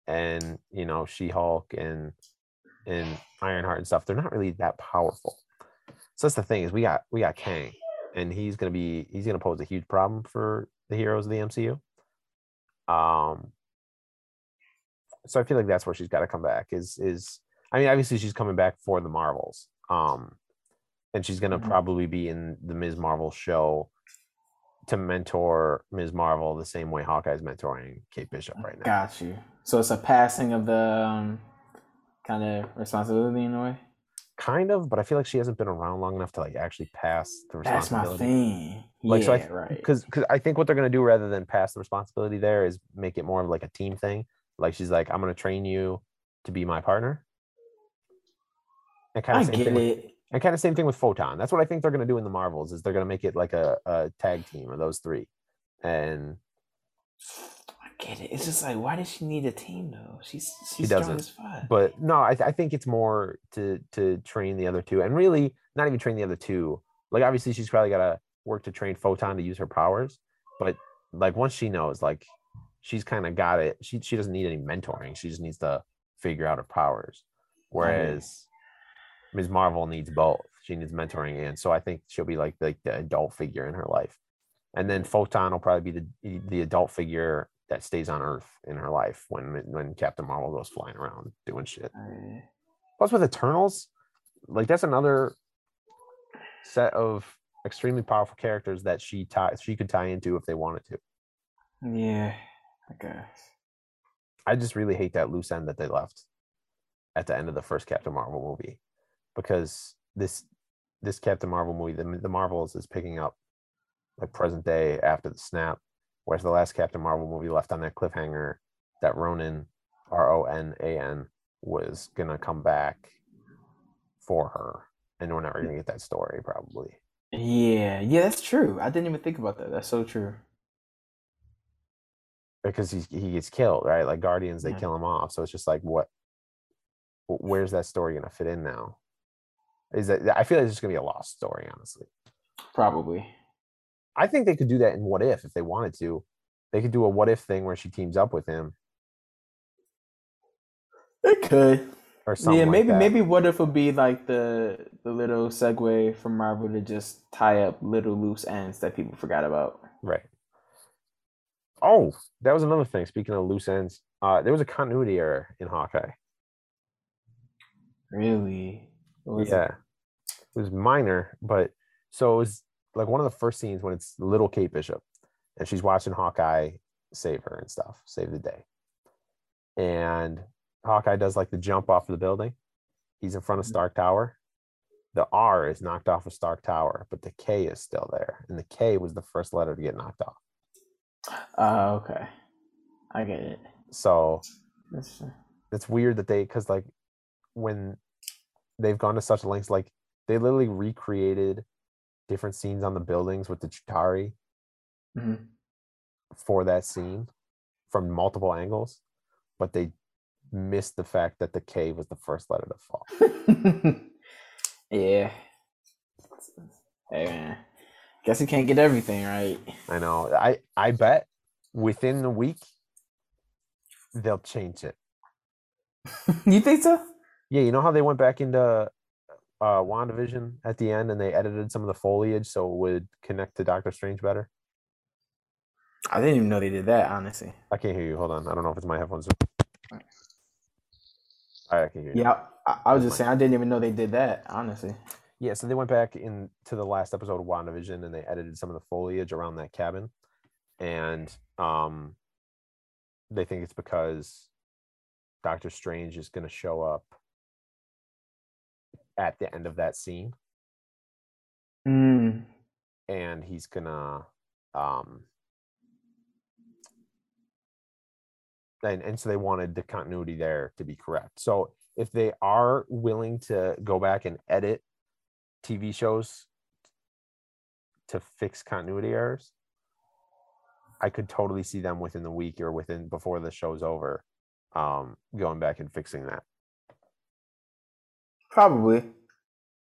and you know she-hulk and and ironheart and stuff they're not really that powerful. So that's the thing is we got we got kang and he's gonna be he's gonna pose a huge problem for the heroes of the mcu um so i feel like that's where she's got to come back is is i mean obviously she's coming back for the marvels. Um and she's gonna Mhm. probably be in the Ms. Marvel show to mentor Ms. Marvel the same way Hawkeye's mentoring Kate Bishop right now. Got you. So it's a passing of the um, kind of responsibility in a way. Kind of, but I feel like she hasn't been around long enough to like actually pass the responsibility. That's my thing. Like, yeah, so I- right. Because because I think what they're gonna do rather than pass the responsibility there is make it more of like a team thing. Like she's like, I'm gonna train you to be my partner. And kind I of same get thing with, it. And kind of same thing with Photon. That's what I think they're gonna do in the Marvels is they're gonna make it like a, a tag team of those three. And I get it. It's just like, why does she need a team though? She's she's She strong as fuck. but no, I, th- I think it's more to to train the other two, and really not even train the other two. Like obviously, she's probably got to work to train Photon to use her powers, but like once she knows, like she's kind of got it. She she doesn't need any mentoring. She just needs to figure out her powers. Whereas Ms. Marvel needs both. She needs mentoring, and so I think she'll be like like the adult figure in her life, and then Photon will probably be the the adult figure that stays on Earth in her life when when Captain Marvel goes flying around doing shit. Plus, with Eternals, like that's another set of extremely powerful characters that she tie she could tie into if they wanted to. yeah, I guess. I just really hate that loose end that they left at the end of the first Captain Marvel movie because this this Captain Marvel movie, the, the Marvels is picking up like present day after the snap, whereas the last Captain Marvel movie left on that cliffhanger that Ronan R O N A N was gonna come back for her, and we're never gonna get that story probably. Yeah, yeah, that's true. I didn't even think about that. That's so true. because he's, he gets killed, right? Like Guardians, they Yeah. kill him off. So it's just like, what? Where's that story gonna fit in now? Is that I feel like it's just gonna be a lost story, honestly. Probably. I think they could do that in What If if they wanted to. They could do a What If thing where she teams up with him It could. or something. yeah, like maybe that. maybe what if would be like the the little segue from Marvel to just tie up little loose ends that people forgot about. Right. Oh, that was another thing. Speaking of loose ends, uh, there was a continuity error in Hawkeye. Really? Was yeah, it was minor, but so it was like one of the first scenes when it's little Kate Bishop, and she's watching Hawkeye save her and stuff, save the day, and Hawkeye does like the jump off of the building. He's in front of Mhm. Stark Tower. The R is knocked off of Stark Tower, but the K is still there, and the K was the first letter to get knocked off. Oh, okay. I get it. So That's it's weird that they because like when they've gone to such lengths like they literally recreated different scenes on the buildings with the Chitauri Mhm. for that scene from multiple angles, but they missed the fact that the K was the first letter to fall. yeah. Hey man. Guess you can't get everything right. I know. I I bet within the week they'll change it. you think so? Yeah, you know how they went back into uh WandaVision at the end and they edited some of the foliage so it would connect to Doctor Strange better? I didn't even know they did that, honestly. I can't hear you. Hold on. I don't know if it's my headphones. All right, I can hear you. Yeah, I, I was just saying I didn't even know they did that, honestly. Yeah, so they went back into the last episode of WandaVision and they edited some of the foliage around that cabin. And um they think it's because Doctor Strange is gonna show up at the end of that scene Mm. and he's gonna um and, and so they wanted the continuity there to be correct. So if they are willing to go back and edit TV shows to fix continuity errors, I could totally see them within the week or within before the show's over, um, going back and fixing that. Probably.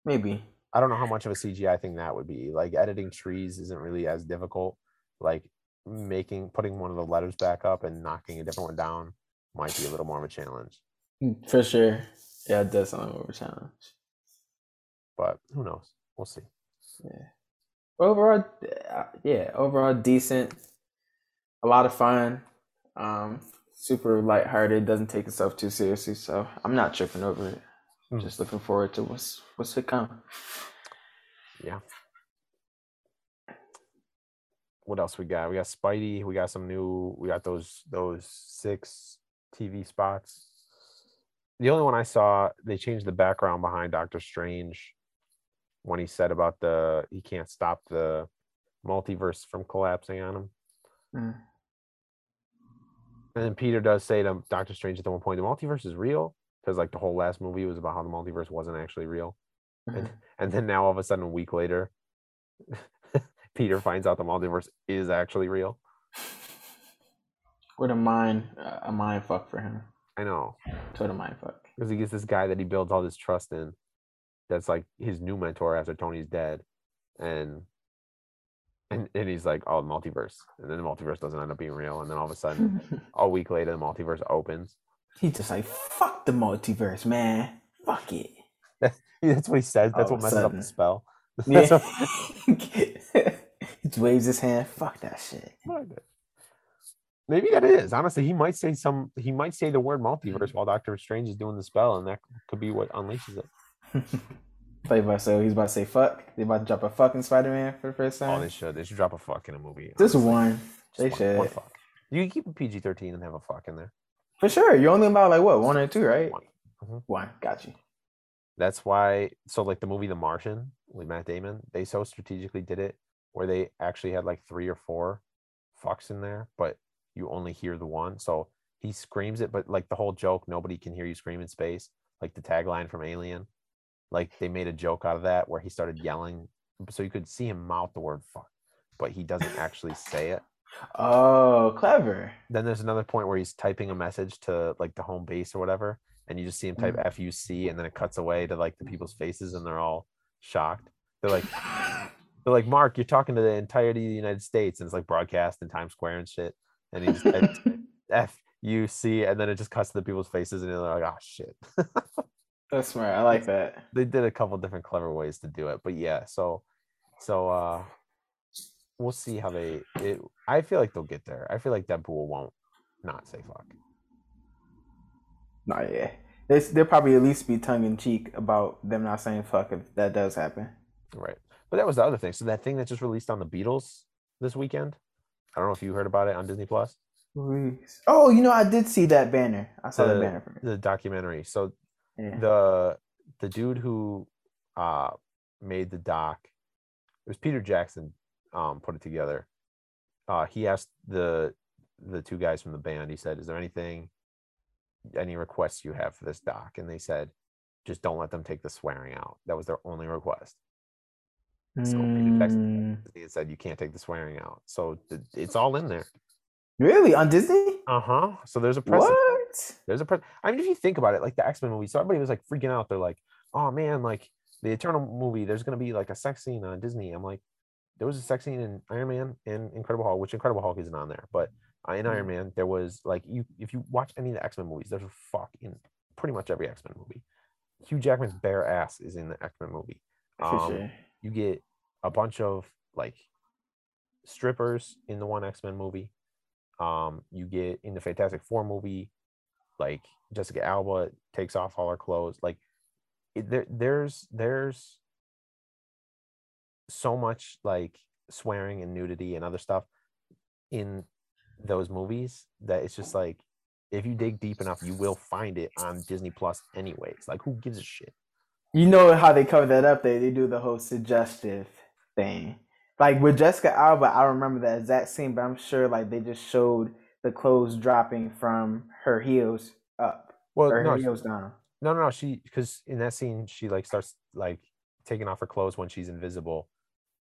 Maybe. I don't know how much of a CGI thing that would be. Like editing trees isn't really as difficult. Like making putting one of the letters back up and knocking a different one down might be a little more of a challenge. Mm, For sure. Yeah, it does sound like more of a challenge. But who knows? We'll see. Yeah. Overall, uh, yeah, overall decent. A lot of fun. Um, super lighthearted. Doesn't take itself too seriously, so I'm not tripping over it. Mm. Just looking forward to what's what's to come. Yeah. What else we got? We got Spidey. We got some new. We got those those six TV spots. The only one I saw, they changed the background behind Doctor Strange when he said about the he can't stop the multiverse from collapsing on him. Mm. And then Peter does say to Doctor Strange at the one point, the multiverse is real because like the whole last movie was about how the multiverse wasn't actually real. And, mm-hmm. and then now all of a sudden, a week later, Peter finds out the multiverse is actually real. What a mind, a mind fuck for him. I know Total mind fuck. because he gets this guy that he builds all this trust in. That's like his new mentor after Tony's dead, and and and he's like, "Oh, multiverse," and then the multiverse doesn't end up being real, and then all of a sudden, a week later, the multiverse opens. He just like fuck the multiverse, man. Fuck it. That's what he says. That's All what messes up the spell. Yeah. That's he just waves his hand. Fuck that shit. Maybe that is honestly. He might say some. He might say the word multiverse while Doctor Strange is doing the spell, and that could be what unleashes it. Play by so he's about to say fuck. They about to drop a fucking Spider Man for the first Oh, time. they should. They should drop a fuck in a movie. Just honestly. one. They Just should. one fuck. You can keep a PG thirteen and have a fuck in there. For sure. You're only about like what, one or two, right? One. Mhm. One. Got you. That's why. So like the movie The Martian with Matt Damon, they so strategically did it where they actually had like three or four fucks in there, but you only hear the one. So he screams it, but like the whole joke, nobody can hear you scream in space. Like the tagline from Alien, like they made a joke out of that where he started yelling, so you could see him mouth the word fuck, but he doesn't actually say it. Oh, clever. Then there's another point where he's typing a message to like the home base or whatever, and you just see him type Mm. FUC, and then it cuts away to like the people's faces, and they're all shocked. They're like, they're like, Mark, you're talking to the entirety of the United States, and it's like broadcast in Times Square and shit. And he just typed FUC, and then it just cuts to the people's faces, and they're like, oh shit. That's smart. I like that. they did a couple different clever ways to do it, but yeah. So, so uh, we'll see how they. It, I feel like they'll get there. I feel like Deadpool won't not say fuck. No, yeah. They they'll probably at least be tongue in cheek about them not saying fuck if that does happen. Right. But that was the other thing. So that thing that just released on the Beatles this weekend. I don't know if you heard about it on Disney Plus. Please. Oh, you know, I did see that banner. I saw the, The- banner from. The documentary. So Yeah. the the dude who uh made the doc it was peter jackson um put it together. Uh he asked the the two guys from the band he said is there anything any requests you have for this doc? And they said just don't let them take the swearing out. That was their only request. So Peter Jackson- Mm, he said you can't take the swearing out. So it's all in there. Really? On Disney? uh-huh. So there's a precedent. What? There's a pre- I mean, if you think about it, like the X Men movie, so everybody was like freaking out. They're like, "Oh man, like the Eternal movie, there's gonna be like a sex scene on Disney." I'm like, there was a sex scene in Iron Man and Incredible Hulk, which Incredible Hulk isn't on there, but uh, in Iron Man, there was like you if you watch any of the X Men movies, there's a fuck in pretty much every X Men movie. Hugh Jackman's bare ass is in the X Men movie. Um, sure. You get a bunch of like strippers in the one X Men movie. Um, you get in the Fantastic Four movie, like Jessica Alba takes off all her clothes. Like it, there, there's there's so much like swearing and nudity and other stuff in those movies that it's just like if you dig deep enough, you will find it on Disney Plus anyways. Like who gives a shit? You know how they cover that up? They they do the whole suggestive thing. Like with Jessica Alba, I remember that exact scene, but I'm sure like they just showed the clothes dropping from her heels up Well, or no, her heels down. No, no, no. She because in that scene she like starts like taking off her clothes when she's invisible,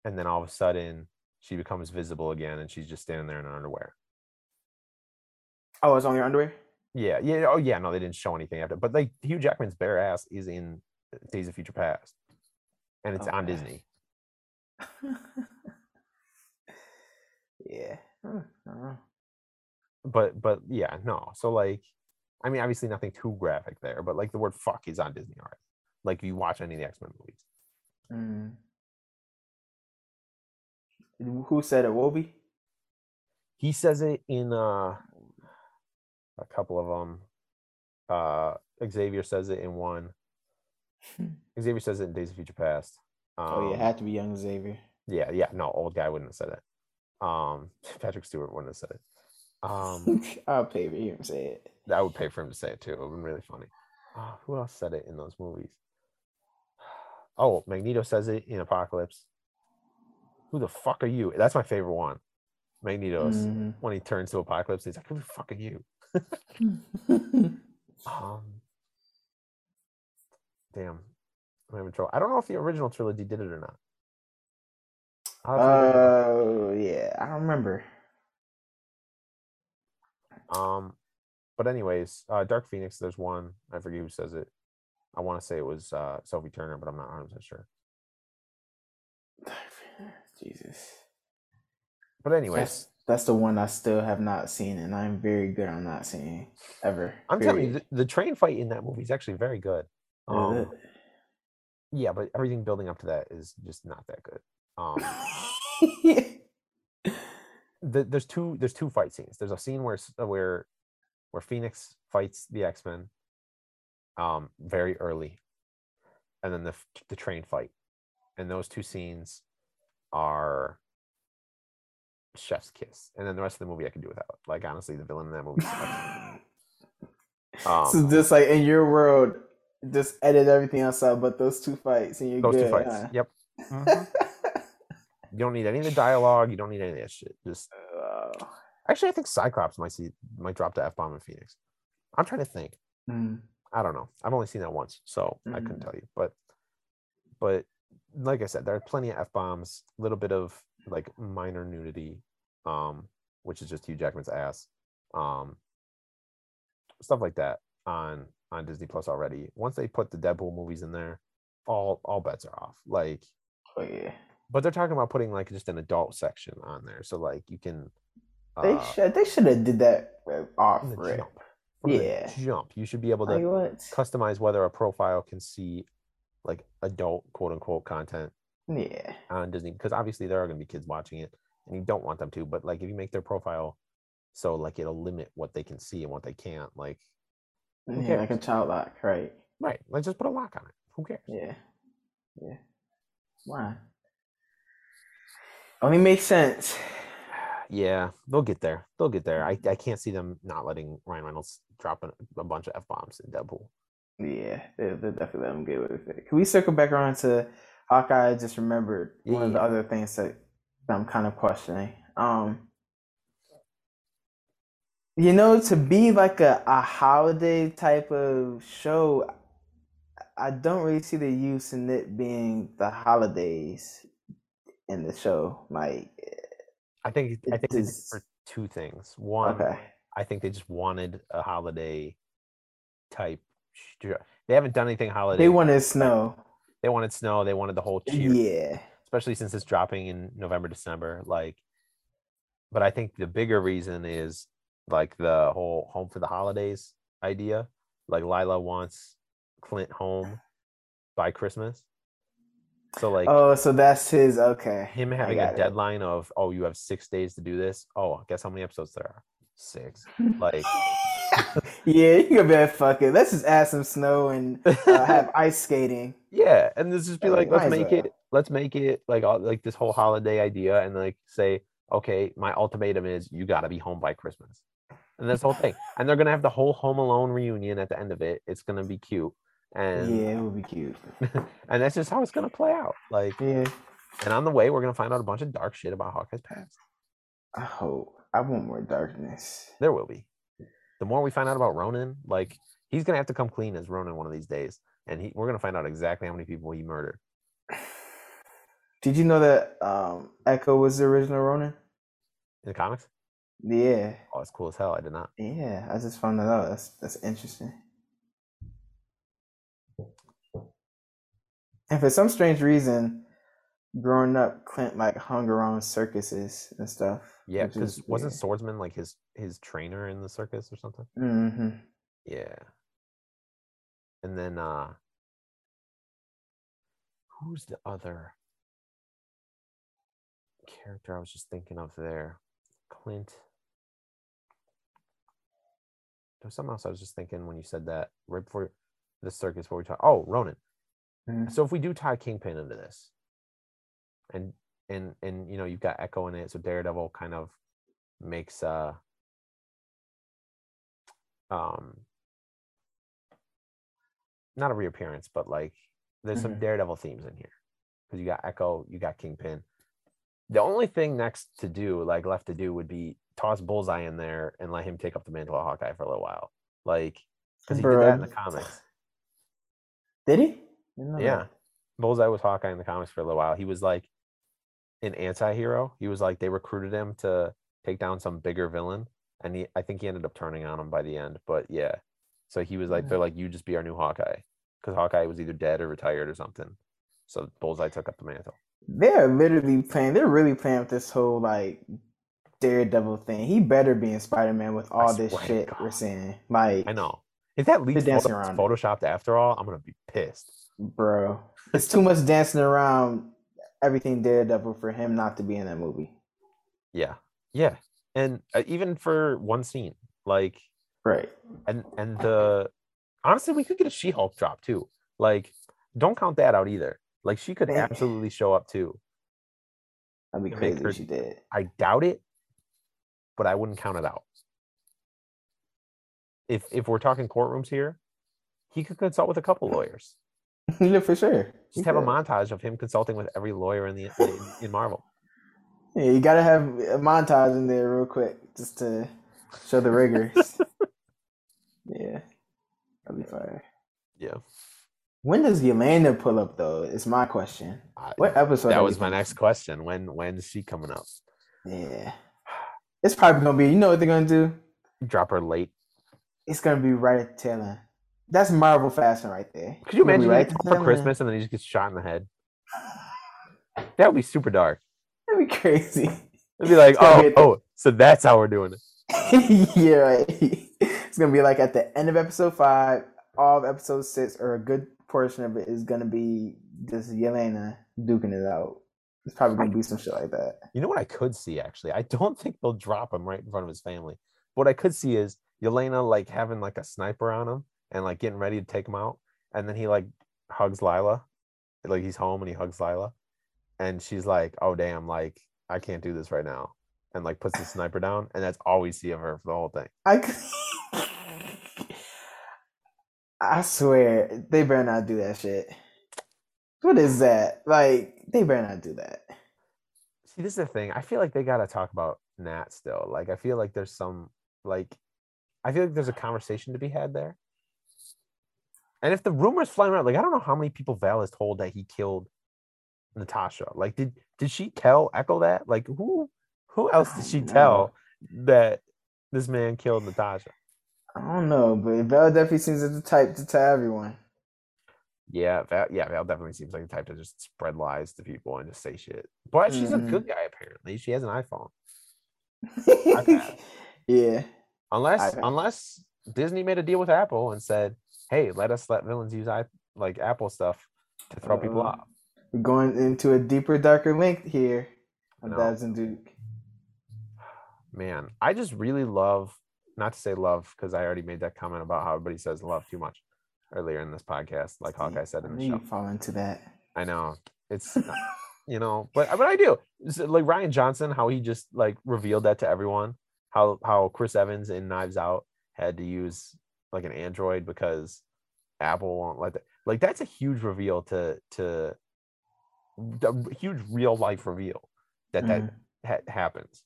and then all of a sudden she becomes visible again, and she's just standing there in her underwear. Oh, it's on your underwear. Yeah, yeah. Oh, yeah. No, they didn't show anything after, but like Hugh Jackman's bare ass is in Days of Future Past, and it's on Okay. Disney. yeah. I don't know. But but yeah, no. So like, I mean, obviously nothing too graphic there, but like the word "fuck" is on Disney already. Like if you watch any of the X Men movies, Mm. Who said it? Wolby? he says it in uh a couple of them. Uh, Xavier says it in one. Xavier says it in Days of Future Past. Um, oh yeah, it had to be young Xavier. yeah, yeah. No, old guy wouldn't have said it. Um, Patrick Stewart wouldn't have said it. Um, I'll pay for you to say it. I would pay for him to say it too. It would have been really funny. Uh, who else said it in those movies? Oh, Magneto says it in Apocalypse. Who the fuck are you? That's my favorite one. Magneto's Mhm. when he turns to Apocalypse, he's like, "Who the fuck are you?" Um, damn, I'm having trouble. I don't know if the original trilogy did it or not. I'll have to look it up. Oh yeah, I don't remember. Um, but anyways, uh, Dark Phoenix. There's one. I forget who says it. I want to say it was uh, Sophie Turner, but I'm not 100 percent sure. Jesus. But anyways, That's that's the one I still have not seen, and I'm very good on not seeing ever. I'm telling you, the, the train fight in that movie is actually very good. Um, yeah, but everything building up to that is just not that good. Um, the, there's two there's two fight scenes. There's a scene where uh, where where Phoenix fights the X Men, um, very early, and then the the train fight, and those two scenes are chef's kiss. And then the rest of the movie I can do without. Like honestly, the villain in that movie. Um, so just like in your world, just edit everything else out, but those two fights, and you're those good. two fights. huh? Yep. Mhm. You don't need any of the dialogue. You don't need any of that shit. Just actually, I think Cyclops might see might drop the f bomb in Phoenix. I'm trying to think. Mm. I don't know. I've only seen that once, so I couldn't Mhm. tell you. But but like I said, there are plenty of f bombs. A little bit of like minor nudity, um, which is just Hugh Jackman's ass, um, stuff like that on on Disney Plus already. Once they put the Deadpool movies in there, all all bets are off. Like Oh yeah. but they're talking about putting like just an adult section on there so like you can They uh, should they should have did that uh, off rip. jump from Yeah. jump you should be able to Like customize whether a profile can see like adult quote unquote content Yeah. on disney because obviously there are going to be kids watching it and you don't want them to but like if you make their profile so like it'll limit what they can see and what they can't like Yeah, like a child lock, right? Right. Let's just put a lock on it. Who cares? Yeah. Yeah. Why? Only makes sense. Yeah, they'll get there. They'll get there. I, mm-hmm. I can't see them not letting Ryan Reynolds drop a, a bunch of f bombs in Deadpool. Yeah, they they definitely let him get away with it. Can we circle back around to Hawkeye? I just remembered one of the other things that I'm kind of questioning. Um, you know, to be like a, a holiday type of show, I don't really see the use in it being the holidays in the show. Like, I think I think it is- for two things. One, okay, I think they just wanted a holiday type. They haven't done anything holiday. they wanted snow. they wanted snow. They wanted the whole cheer, Yeah, especially since it's dropping in November, December. Like, but I think the bigger reason is like the whole home for the holidays idea. Like Lila wants Clint home by Christmas. So like Oh, so that's his. Okay, him having a it. deadline of oh you have six days to do this. Oh, guess how many episodes there are? Six. Like yeah, you can bet. Fuck it. Let's just add some snow and uh, have ice skating. yeah, and this just be Uh, like let's make well. it let's make it like all, like this whole holiday idea and like say okay my ultimatum is you got to be home by Christmas. And this whole thing. And they're gonna have the whole Home Alone reunion at the end of it. It's gonna be cute, and yeah, it would be cute. and that's just how it's gonna play out. Like, Yeah, and on the way, we're gonna find out a bunch of dark shit about Hawkeye's past. I hope. I want more darkness. There will be. The more we find out about Ronin, like he's gonna have to come clean as Ronin one of these days, and he, we're gonna find out exactly how many people he murdered. Did you know that um, Echo was the original Ronin? In the comics, Yeah, oh, it's cool as hell. I did not. yeah. I just found that out. That's that's interesting. And for some strange reason, growing up, Clint like hung around circuses and stuff. Yeah, because wasn't weird. Swordsman like his his trainer in the circus or something? Mm-hmm. Yeah. And then uh who's the other character I was just thinking of there? Clint. There was something else I was just thinking when you said that right before the circus where we talk. Oh, Ronin. Mhm. So if we do tie Kingpin into this, and and and you know you've got Echo in it, so Daredevil kind of makes uh um not a reappearance, but like there's some Mhm. Daredevil themes in here because you got Echo, you got Kingpin. The only thing next to do, like left to do, would be toss Bullseye in there and let him take up the mantle of Hawkeye for a little while, like because he did that in the comics. Did he? Yeah. Bullseye was Hawkeye in the comics for a little while. He was like an anti-hero. He was like they recruited him to take down some bigger villain, and he I think he ended up turning on him by the end. But yeah, so he was like they're like you just be our new Hawkeye because Hawkeye was either dead or retired or something. So Bullseye took up the mantle. They're literally playing. They're really playing with this whole like Daredevil thing. He better be in Spider Man with all this swear to shit we're seeing. Like, I know if that leaks dancing photo- around photoshopped after all, I'm gonna be pissed. bro, it's too much dancing around everything Daredevil for him not to be in that movie. Yeah, yeah, and uh, even for one scene, like Right. and and the honestly we could get a she-hulk drop too. Like don't count that out either. Like she could absolutely show up too. That'd be crazy her- if she did. i doubt it but i wouldn't count it out. If if we're talking courtrooms here he could consult with a couple lawyers yeah, for sure. Just have a montage of him consulting with every lawyer in the in, in marvel Yeah, you gotta have a montage in there real quick just to show the rigors. yeah. That'd be fire. yeah When does Yelena pull up though? Is my question. What episode? that was my next question when when's she coming up Yeah. It's probably gonna be. You know what they're gonna do? drop her late It's gonna be right at the tail end. That's Marvel fashion right there. could you It's gonna be imagine right right at the for christmas and then he just gets shot in the head that would be super dark That'd be crazy. It'd be like, oh, be oh, so that's how we're doing it. yeah, right. It's gonna be like at the end of episode five, all of episode six, or a good portion of it is gonna be just Yelena duking it out. It's probably gonna be some shit like that. You know what I could see actually? I don't think they'll drop him right in front of his family. What I could see is Yelena like having like a sniper on him and like getting ready to take him out, and then he like hugs Lila, like he's home and he hugs Lila, and she's like, "Oh damn, like I can't do this right now," and like puts the sniper down, and that's all we see of her for the whole thing. I swear they better not do that shit. What is that? Like they better not do that. See, this is the thing. I feel like they gotta talk about Nat still. Like, I feel like there's some like, I feel like there's a conversation to be had there. And if the rumors flying around, like, I don't know how many people Val has told that he killed Natasha. Like, did did she tell Echo that? Like, who who else did she tell that this man killed Natasha? I don't know, but Val definitely seems like the type to tell everyone. Yeah, Val, yeah, Val definitely seems like the type to just spread lies to people and just say shit. But she's a Mhm. good guy apparently. She has an iPhone. yeah. unless iPad. unless Disney made a deal with Apple and said, "Hey, let us let villains use i like Apple stuff to throw people Uh, off." We're going into a deeper, darker link here on No. Dabs and Duke. Man, I just really love, not to say love, because I already made that comment about how everybody says love too much earlier in this podcast, like Hawkeye said in the show. you fall into that. I know it's, you know, but but I do. It's like Rian Johnson, how he just like revealed that to everyone. How how Chris Evans in Knives Out had to use like an Android because Apple won't let that. Like that's a huge reveal to to a huge real life reveal that that Mhm. ha- happens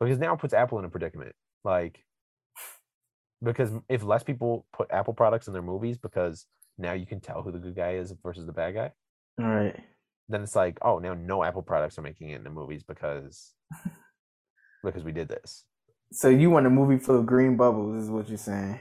because now it puts Apple in a predicament. Like because if less people put Apple products in their movies because now you can tell who the good guy is versus the bad guy, All right. then it's like, oh, now no Apple products are making it in the movies because because we did this. So you want a movie full of green bubbles, is what you're saying?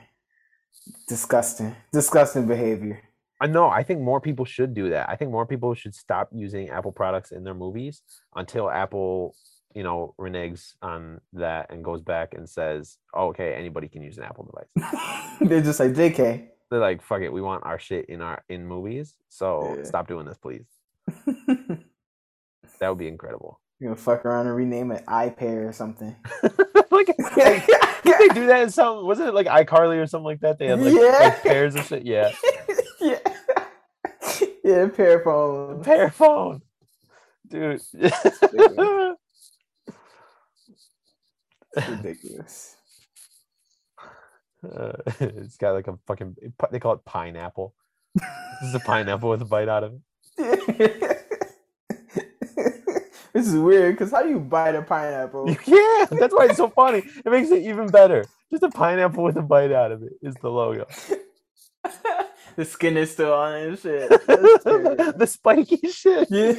Disgusting, disgusting behavior. I know. I think more people should do that. I think more people should stop using Apple products in their movies until Apple, you know, reneges on that and goes back and says, oh, okay, anybody can use an Apple device. They're just like JK. They're like, fuck it, we want our shit in our in movies. So Yeah. stop doing this, please. That would be incredible. You're gonna fuck around and rename it iPair or something. like, like, did they do that in some? Wasn't it like iCarly or something like that? They had like, Yeah. like pairs of shit. Yeah, yeah, yeah, pair phone. pair phone, dude. Ridiculous. Uh, it's got like a fucking. They call it pineapple. This is a pineapple with a bite out of it. This is weird because how do you bite a pineapple? You can't. That's why it's so funny. It makes it even better. Just a pineapple with a bite out of it is the logo. the skin is still on it and shit. The spiky shit. yeah.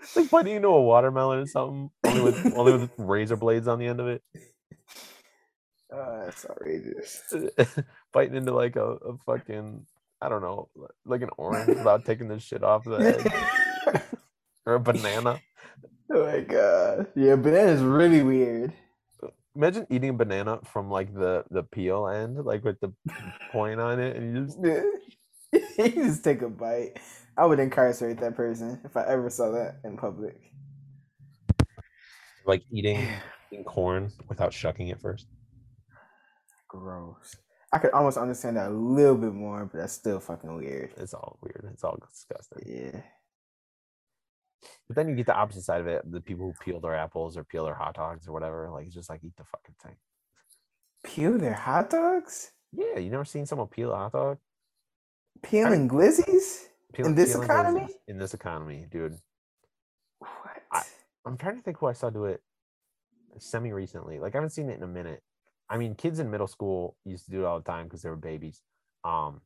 It's like biting into a watermelon or something, only with only with razor blades on the end of it. Oh, that's outrageous. biting into like a, a fucking I don't know, like an orange without taking the shit off the edge, or a banana. oh my god. Yeah, banana is really weird. Imagine eating a banana from like the the peel end, like with the point on it, and you just you just take a bite. I would incarcerate that person if I ever saw that in public. like eating, eating corn without shucking it first. Gross. I could almost understand that a little bit more, but that's still fucking weird. It's all weird. It's all disgusting. Yeah. But then you get the opposite side of it: the people who peel their apples or peel their hot dogs or whatever. Like it's just like eat the fucking thing. Peel their hot dogs? Yeah, you never seen someone peel a hot dog? Peeling glizzies? Peel, In this economy? In this economy, dude. What? I- I'm trying to think who I saw do it semi recently. Like I haven't seen it in a minute. I mean, kids in middle school used to do it all the time because they were babies. Um,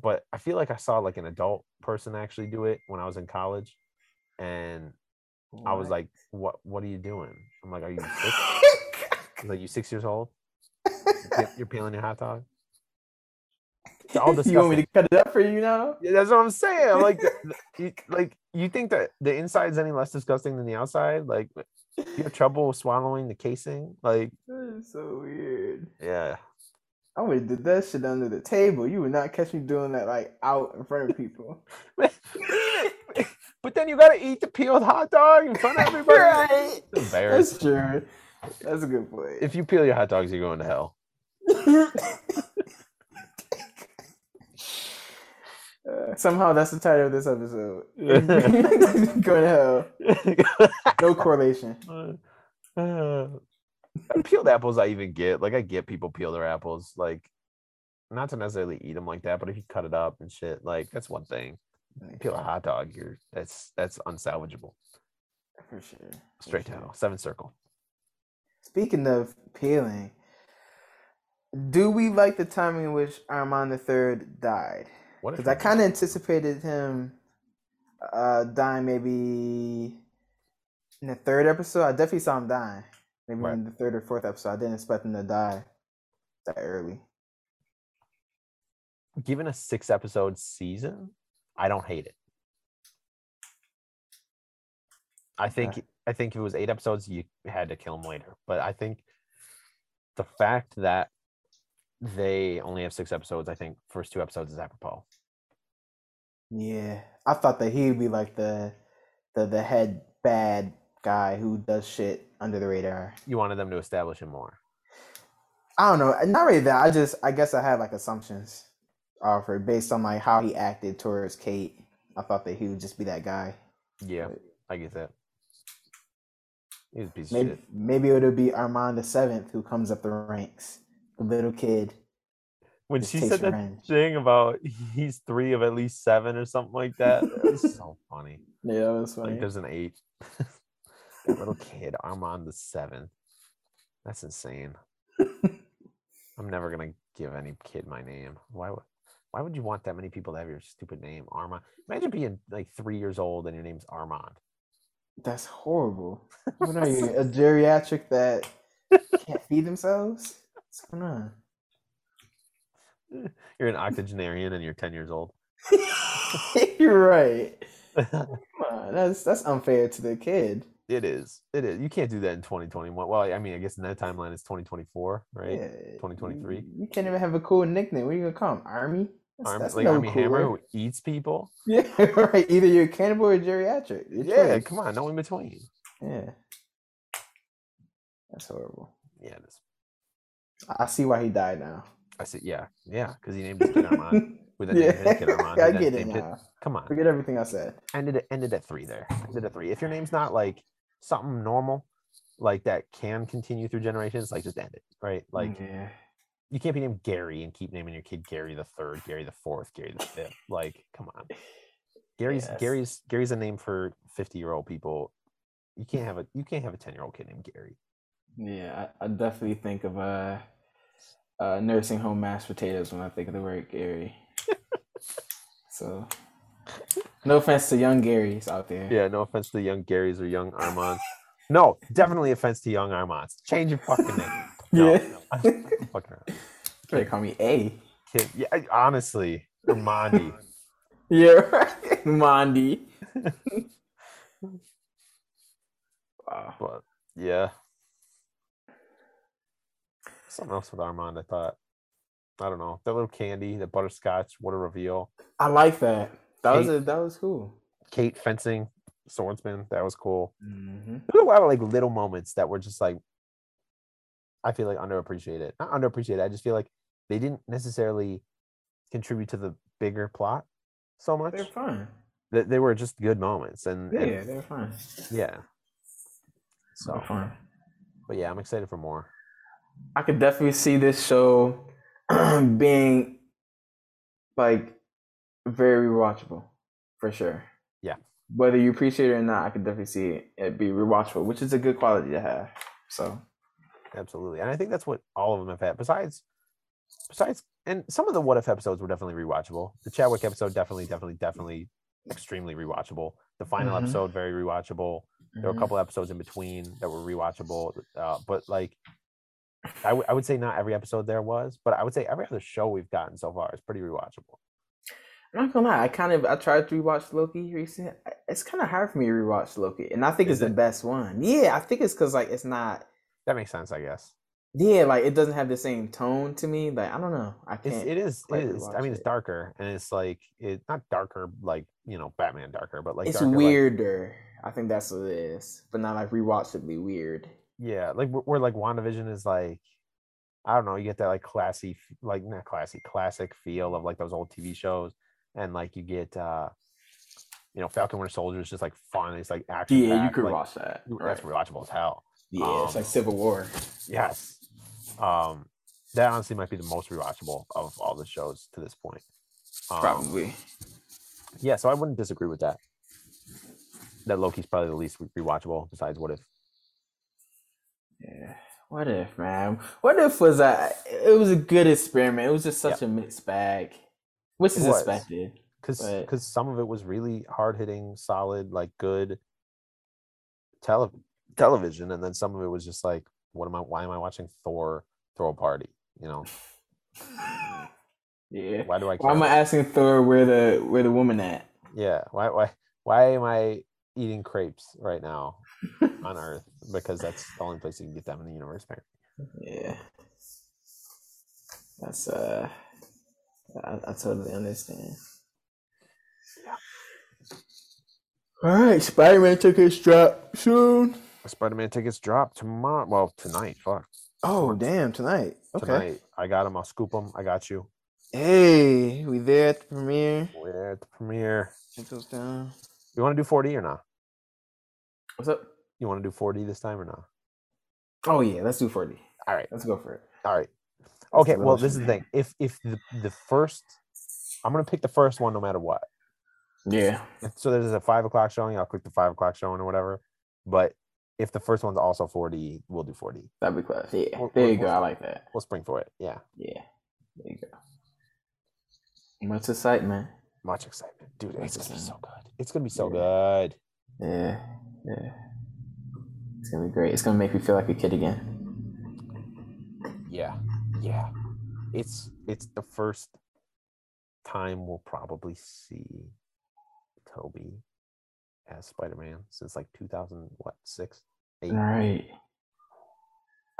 but I feel like I saw like an adult person actually do it when I was in college, and I was like, "What? What are you doing?" I'm like, "Are you six? Like you six years old? You're pe- You're peeling your hot dog?" It's all you want me to cut it up for you now? Yeah, that's what I'm saying. I'm like, you, like you think that the inside is any less disgusting than the outside? Like, you have trouble swallowing the casing? Like, That is so weird. yeah, I would have did that shit under the table. You would not catch me doing that like out in front of people. but then you gotta eat the peeled hot dog in front of everybody. right. It's embarrassing. That's true. That's a good point. If you peel your hot dogs, you're going to hell. Uh, somehow that's the title of this episode. Go to hell. No correlation. Uh, peeled apples, I even get. Like, I get people peel their apples. Like, not to necessarily eat them like that, but if you cut it up and shit, like that's one thing. Peel a hot dog, you're that's that's unsalvageable. For sure. for Straight to sure. hell. Seven circle. Speaking of peeling, do we like the timing in which Armand the Third died? Because I kind of anticipated him uh, dying maybe in the third episode. I definitely saw him dying. Maybe Right. in the third or fourth episode. I didn't expect him to die that early. given a six episode season, I don't hate it. I think Okay. I think if it was eight episodes, you had to kill him later. But I think the fact that they only have six episodes, I think first two episodes is apropos. Yeah, I thought that he would be like the the the head bad guy who does shit under the radar. You wanted them to establish him more. I don't know, not really that. I just I guess I had like assumptions offered based on like how he acted towards Kate. I thought that he would just be that guy. Yeah, I get that. He's a piece of Maybe shit. maybe it would be Armand the seventh who comes up the ranks, the little kid. When she said that revenge. thing about he's three of at least seven or something like that, it was so funny. Yeah, that was Like there's an eight. that little kid, Armand the seventh. That's insane. I'm never gonna give any kid my name. Why would why would you want that many people to have your stupid name, Armand? Imagine being like three years old and your name's Armand. That's horrible. What are you, a geriatric that can't feed themselves? What's going on? You're an octogenarian and you're 10 years old. You're right. Come on, that's that's unfair to the kid. it is. It is. You can't do that in 2021. Well, I mean, I guess in that timeline it's 2024, right? Yeah, 2023. You, you can't even have a cool nickname. What are you gonna call him? Army? Arm, that's like no Armie Hammer who eats people. Yeah, right. Either you're a cannibal or geriatric. Your Yeah, choice. come on, no in between. Yeah. That's horrible. Yeah, it is. I see why he died now. I said, yeah, yeah, because he named his kid Armand with a name yeah, his kid Armand. I get it- now. Come on, Forget everything I said. ended it ended at three there. Ended at three. If your name's not like something normal, like that can continue through generations, like just end it, right? Like yeah. You can't be named Gary and keep naming your kid Gary the third, Gary the fourth, Gary the fifth. Like, come on. Gary's Yes. Gary's Gary's a name for fifty year old people. You can't have a you can't have a ten year old kid named Gary. Yeah, I, I definitely think of uh, uh, nursing home mashed potatoes when I think of the word Gary. so, no offense to young Garys out there. Yeah, no offense to young Garys or young Armands. No, definitely offense to young Armands. Change your fucking name. No, Yeah. no, fucking they call me A. Kid, yeah, I- honestly, Armandi. Yeah, right. Mondi. wow. But yeah. Something else with Armand, I thought. I don't know. That little candy, the butterscotch, what a reveal. I like that. That was Kate- a, that was cool. Kate fencing, swordsman, that was cool. Mm-hmm. There's a lot of like little moments that were just like I feel like underappreciated. Not underappreciated. I just feel like they didn't necessarily contribute to the bigger plot so much. They're fun. They, they were just good moments, and, and Yeah, they're fun. yeah. So So, fun. but yeah, I'm excited for more. I could definitely see this show being like very rewatchable for sure. Yeah. Whether you appreciate it or not, I could definitely see it be rewatchable, which is a good quality to have. So Absolutely. And I think that's what all of them have had. Besides, besides, and some of the what if episodes were definitely rewatchable. The Chadwick episode, definitely, definitely, definitely extremely rewatchable. The final Mhm. episode, very rewatchable. There were a mhm. couple episodes in between that were rewatchable. Uh, but like, I, w- I would say not every episode there was, but I would say every other show we've gotten so far is pretty rewatchable. I'm not gonna lie, I kind of I tried to rewatch Loki recently. It's kind of hard for me to rewatch Loki, and I think Is it's the best one. Yeah, I think it's because like it's not. That makes sense, I guess. Yeah, like it doesn't have the same tone to me. Like I don't know. I It's, can't. it is. It is. I mean, it's darker, and it's like it not darker like you know Batman darker, but like it's darker, like- weirder. I think that's what it is, but not like rewatchably weird. yeah, like where, where like WandaVision is like, I don't know, you get that like classy, like not classy, classic feel of like those old TV shows, and like you get, uh you know, Falcon Winter Soldier is just like fun. It's like action. Yeah, you could like, watch that. That's rewatchable as hell. Yeah, it's Um, like Civil War. Yes. Um, that honestly might be the most rewatchable of all the shows to this point. Um, Probably. Yeah, so I wouldn't disagree with that. That Loki's probably the least re- rewatchable besides What If. Yeah. What if, man? What if was a? It was a good experiment. It was just such a mixed bag, which It is was. expected. Because because some of it was really hard hitting, solid, like good tele- television, and then some of it was just like, what am I? Why am I watching Thor throw a party? You know, Yeah. why do I? Why am? I asking Thor where the where the woman at? Yeah. Why why why am I eating crepes right now on Earth? Because that's the only place you can get them in the universe, apparently. Yeah. That's uh I, I totally understand. Yeah. All right, Spider-Man took his drop soon. Spider-Man tickets drop tomorrow. Well, tonight. Fuck. Oh, damn, tonight. Okay. Tonight. I got them. I'll scoop them. I got you. Hey, we there at the premiere. We're there at the premiere. Check those down. You want to do 4D or not? What's up? You want to do 4D this time or not? Oh yeah, let's do 40. All right. Let's go for it. All right. Okay. Well, this is the thing. If if the the first, I'm gonna pick the first one no matter what. Yeah. So there's a five o'clock showing. I'll click the five o'clock showing or whatever. But if the first one's also 4D, we'll do 4D. That'd be class. Yeah. We'll- There we'll- you go. we'll- I like that. We'll spring for it. Yeah. Yeah. There you go. Much excitement. Much excitement, dude. It's gonna be so good. It's gonna be so Yeah. good. Yeah. Yeah. It's gonna be great. It's gonna make me feel like a kid again. Yeah, yeah. It's it's the first time we'll probably see Tobey as Spider-Man since like 2000 what six right.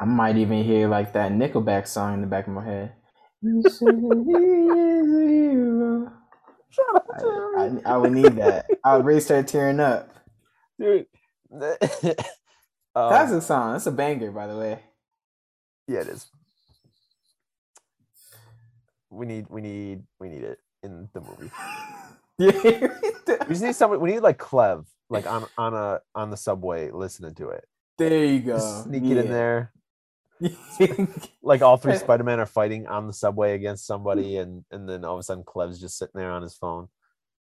I might even hear like that Nickelback song in the back of my head. You say he is a hero. Shut up, I, I, I would need that. I would really start tearing up. dude. Um, That's a song. That's a banger, by the way. yeah, it is. We need we need we need it in the movie. Yeah. We just need somebody. We need like Clev, like on on a on the subway, listening to it. there you go. Just sneak it in there. like all three Spider-Man are fighting on the subway against somebody, and and then all of a sudden Clev's just sitting there on his phone.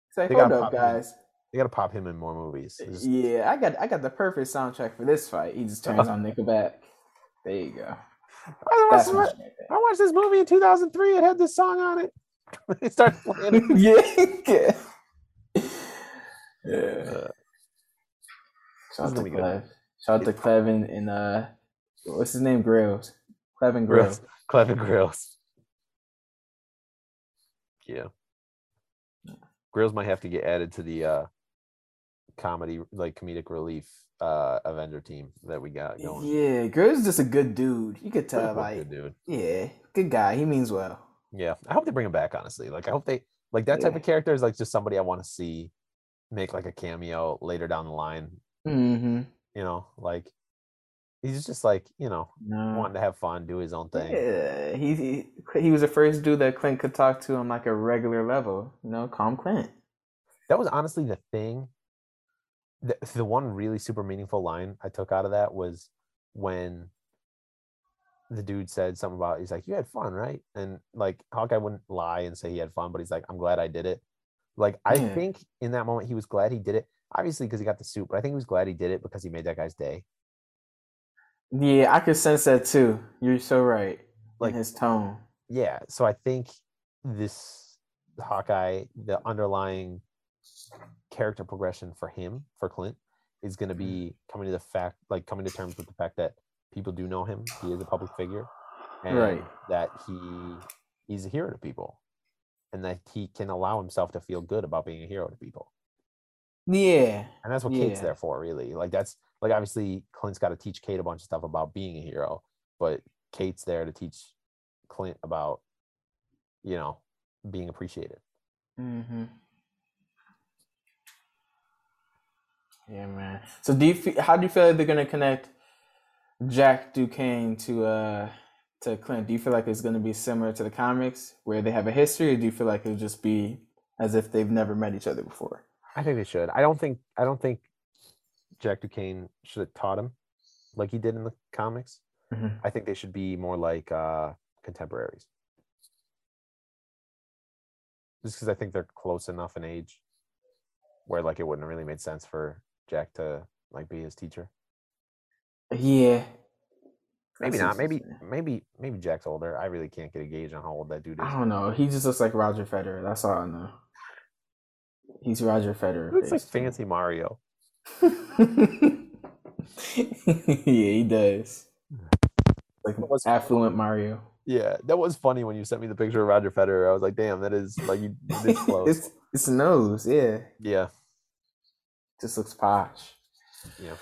It's like, They hold up, pop him. guys. They gotta pop him in more movies. Just- Yeah, I got I got the perfect soundtrack for this fight. He just turns on Nickelback. There you go. I, watched, my I watched this movie in 2003. It had this song on it. they started playing. yeah. yeah. Uh, Shout out to gonna be good. Clev. Shout out to Clev and, and uh, what's his name? Grills. Clev and Grills. Clev and Grills. Yeah. Grills might have to get added to the uh comedy, like comedic relief uh Avenger team that we got going. Yeah, Grills is just a good dude. You could tell, like, dude. yeah, good guy. He means well. Yeah, I hope they bring him back. Honestly, like I hope they like that type Yeah. of character is like just somebody I want to see make like a cameo later down the line. Mm-hmm. You know, like he's just like you know No. wanting to have fun, do his own thing. Yeah, he, he he was the first dude that Clint could talk to on like a regular level. You know, calm Clint. That was honestly the thing. The, the one really super meaningful line I took out of that was when the dude said something about he's like you had fun right and like Hawkeye wouldn't lie and say he had fun but he's like I'm glad I did it like I Yeah. think in that moment he was glad he did it obviously because he got the suit but I think he was glad he did it because he made that guy's day Yeah, I could sense that too. You're so right. Like- his tone. yeah so I think this Hawkeye the underlying character progression for him for Clint is going to mm-hmm. be coming to the fact like coming to terms with the fact that people do know him he is a public figure and Right. that he he's a hero to people and that he can allow himself to feel good about being a hero to people Yeah. and that's what Kate's there for really like that's like obviously Clint's got to teach Kate a bunch of stuff about being a hero but Kate's there to teach Clint about you know being appreciated Mm-hmm. Yeah, man. So do you how do you feel like they're gonna connect Jack Duquesne to uh to Clint, do you feel like it's going to be similar to the comics where they have a history, or do you feel like it'll just be as if they've never met each other before? I think they should. I don't think I don't think Jack Duquesne should have taught him like he did in the comics. Mhm. I think they should be more like uh contemporaries. Just because I think they're close enough in age where like it wouldn't have really made sense for Jack to like be his teacher. Yeah. Maybe not. Maybe maybe maybe Jack's older. I really can't get a gauge on how old that dude is. I don't know. He just looks like Roger Federer. That's all I know. He's Roger Federer. He looks like fancy Mario. yeah, he does. Like affluent Mario. Yeah, that was funny when you sent me the picture of Roger Federer. I was like, damn, that is like you this close. it's it's nose, yeah. yeah, Just looks posh. yeah.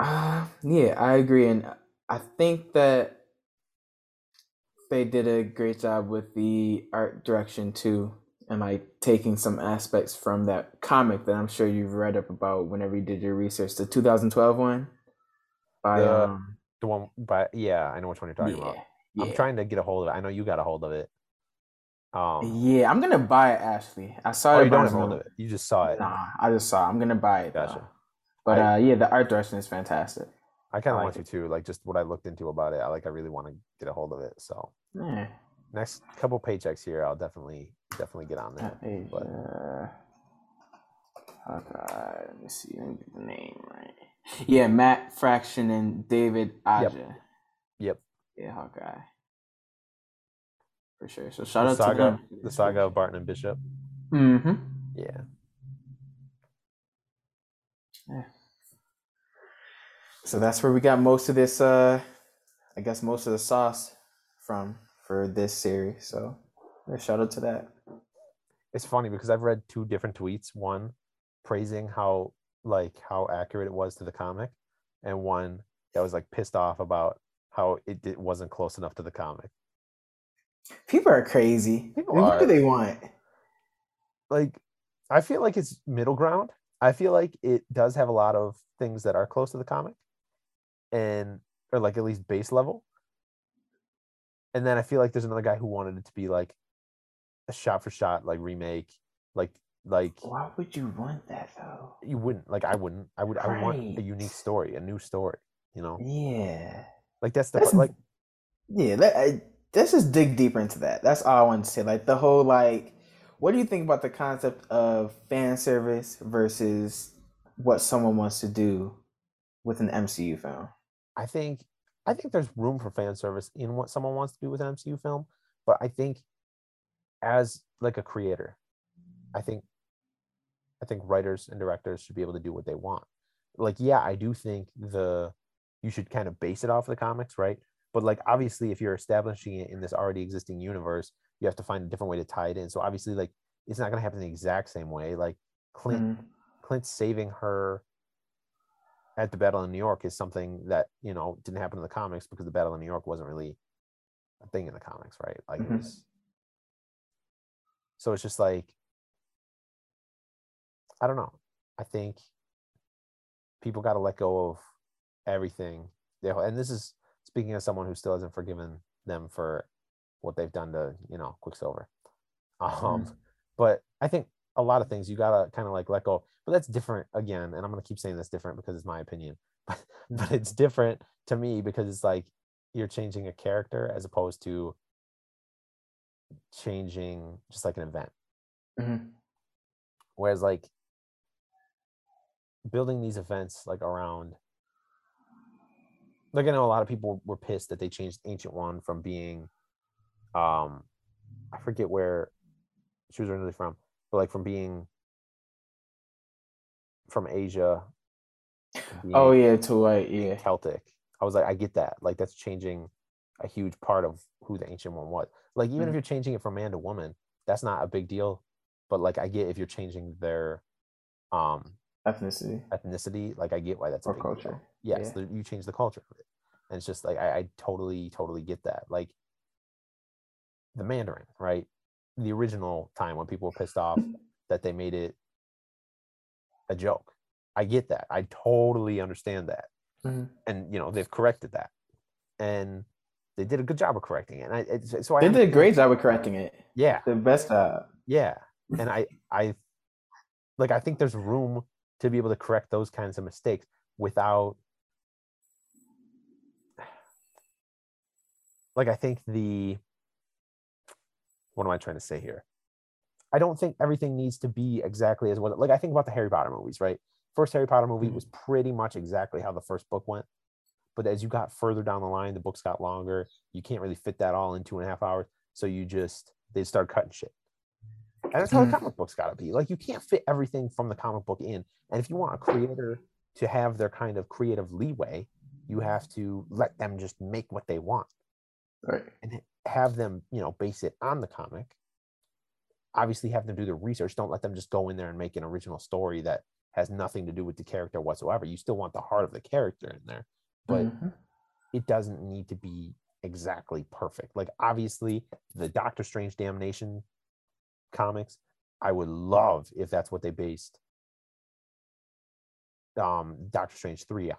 Uh, yeah, I agree, and I think that they did a great job with the art direction too, and I taking some aspects from that comic that I'm sure you've read up about whenever you did your research, the 2012 one by The- um The one, but yeah, I know which one you're talking yeah, about. yeah. I'm trying to get a hold of it. I know you got a hold of it. Um, Yeah, I'm gonna buy it, Ashley. I saw oh, it. you don't have hold of it. You just saw it. Nah, I just saw. it. I'm gonna buy it. Gotcha. Though. But I- uh, yeah, the art direction is fantastic. I kind of like want to too. Like just what I looked into about it. I like. I really want to get a hold of it. So Yeah. Next couple paychecks here, I'll definitely definitely get on there. That is, But uh, okay, let me see. Let me get the name right. Yeah, Matt Fraction and David Aja. Yep. Yeah, Hawkeye. For sure. So shout the out to them. the saga of Barton and Bishop. Mm-hmm. Yeah. Yeah. So that's where we got most of this. Uh, I guess most of the sauce from for this series. So yeah, shout out to that. it's funny because I've read two different tweets. One praising how like how accurate it was to the comic, and one that was like pissed off about how it, it wasn't close enough to the comic. People are crazy. People What are. do they want? Like, I feel like it's middle ground. I feel like it does have a lot of things that are close to the comic, and or like at least base level. And then I feel like there's another guy who wanted it to be like a shot for shot like remake, like like Why would you want that though? you wouldn't like I wouldn't. I would I would want a unique story, a new story. You know, Yeah. like that's the That's part, like Yeah, I, let's just dig deeper into that. That's all I want to say. Like the whole like, what do you think about the concept of fan service versus what someone wants to do with an MCU film? I think I think there's room for fan service in what someone wants to do with an MCU film, but I think as like a creator, I think I think writers and directors should be able to do what they want. Like, yeah, I do think the you should kind of base it off of the comics, right? But like obviously if you're establishing it in this already existing universe, you have to find a different way to tie it in. So obviously like it's not gonna happen the exact same way. Like Clint Mhm. Clint saving her at the battle in New York is something that you know didn't happen in the comics because the battle in New York wasn't really a thing in the comics, right? Like Mhm. it was. So it's just like I don't know. I think people got to let go of everything. And this is speaking as someone who still hasn't forgiven them for what they've done to you know Quicksilver. Um, Mhm. but I think a lot of things you gotta kind of like let go. But that's different again, and I'm gonna keep saying that's different because it's my opinion. But but it's different to me because it's like you're changing a character as opposed to changing just like an event. Mhm. Whereas like building these events like around like I know a lot of people were pissed that they changed Ancient One from being um I forget where she was originally from, but like from being from Asia. Oh yeah, to like yeah. Celtic. I was like, I get that. Like that's changing a huge part of who the ancient one was. Like even if Mhm. you're changing it from man to woman, that's not a big deal. But like I get if you're changing their um Ethnicity ethnicity, like I get why that's a or big deal. culture. Yes, Yeah. the- you change the culture of it. And it's just like I, I totally, totally get that. Like the Mandarin, right? The original time when people were pissed off that they made it a joke. I get that. I totally understand that Mhm. and you know they've corrected that and they did a good job of correcting it. And I, it's, so I They did a great job of correcting it. Yeah, The best job. yeah, and I, I, like I think there's room to be able to correct those kinds of mistakes without, like I think the, what am I trying to say here? I don't think everything needs to be exactly as what like I think about the Harry Potter movies, right? First Harry Potter movie Mhm. was pretty much exactly how the first book went. But as you got further down the line, the books got longer. You can't really fit that all in two and a half hours. So you just they start cutting shit. And that's how Mhm. the comic books gotta be. Like you can't fit everything from the comic book in. And if you want a creator to have their kind of creative leeway, you have to let them just make what they want Right. and have them, you know, base it on the comic. Obviously, have them do the research. Don't let them just go in there and make an original story that has nothing to do with the character whatsoever. You still want the heart of the character in there, but Mhm. it doesn't need to be exactly perfect. Like, obviously, the Doctor Strange Damnation comics, I would love if that's what they based um Doctor Strange 3 on.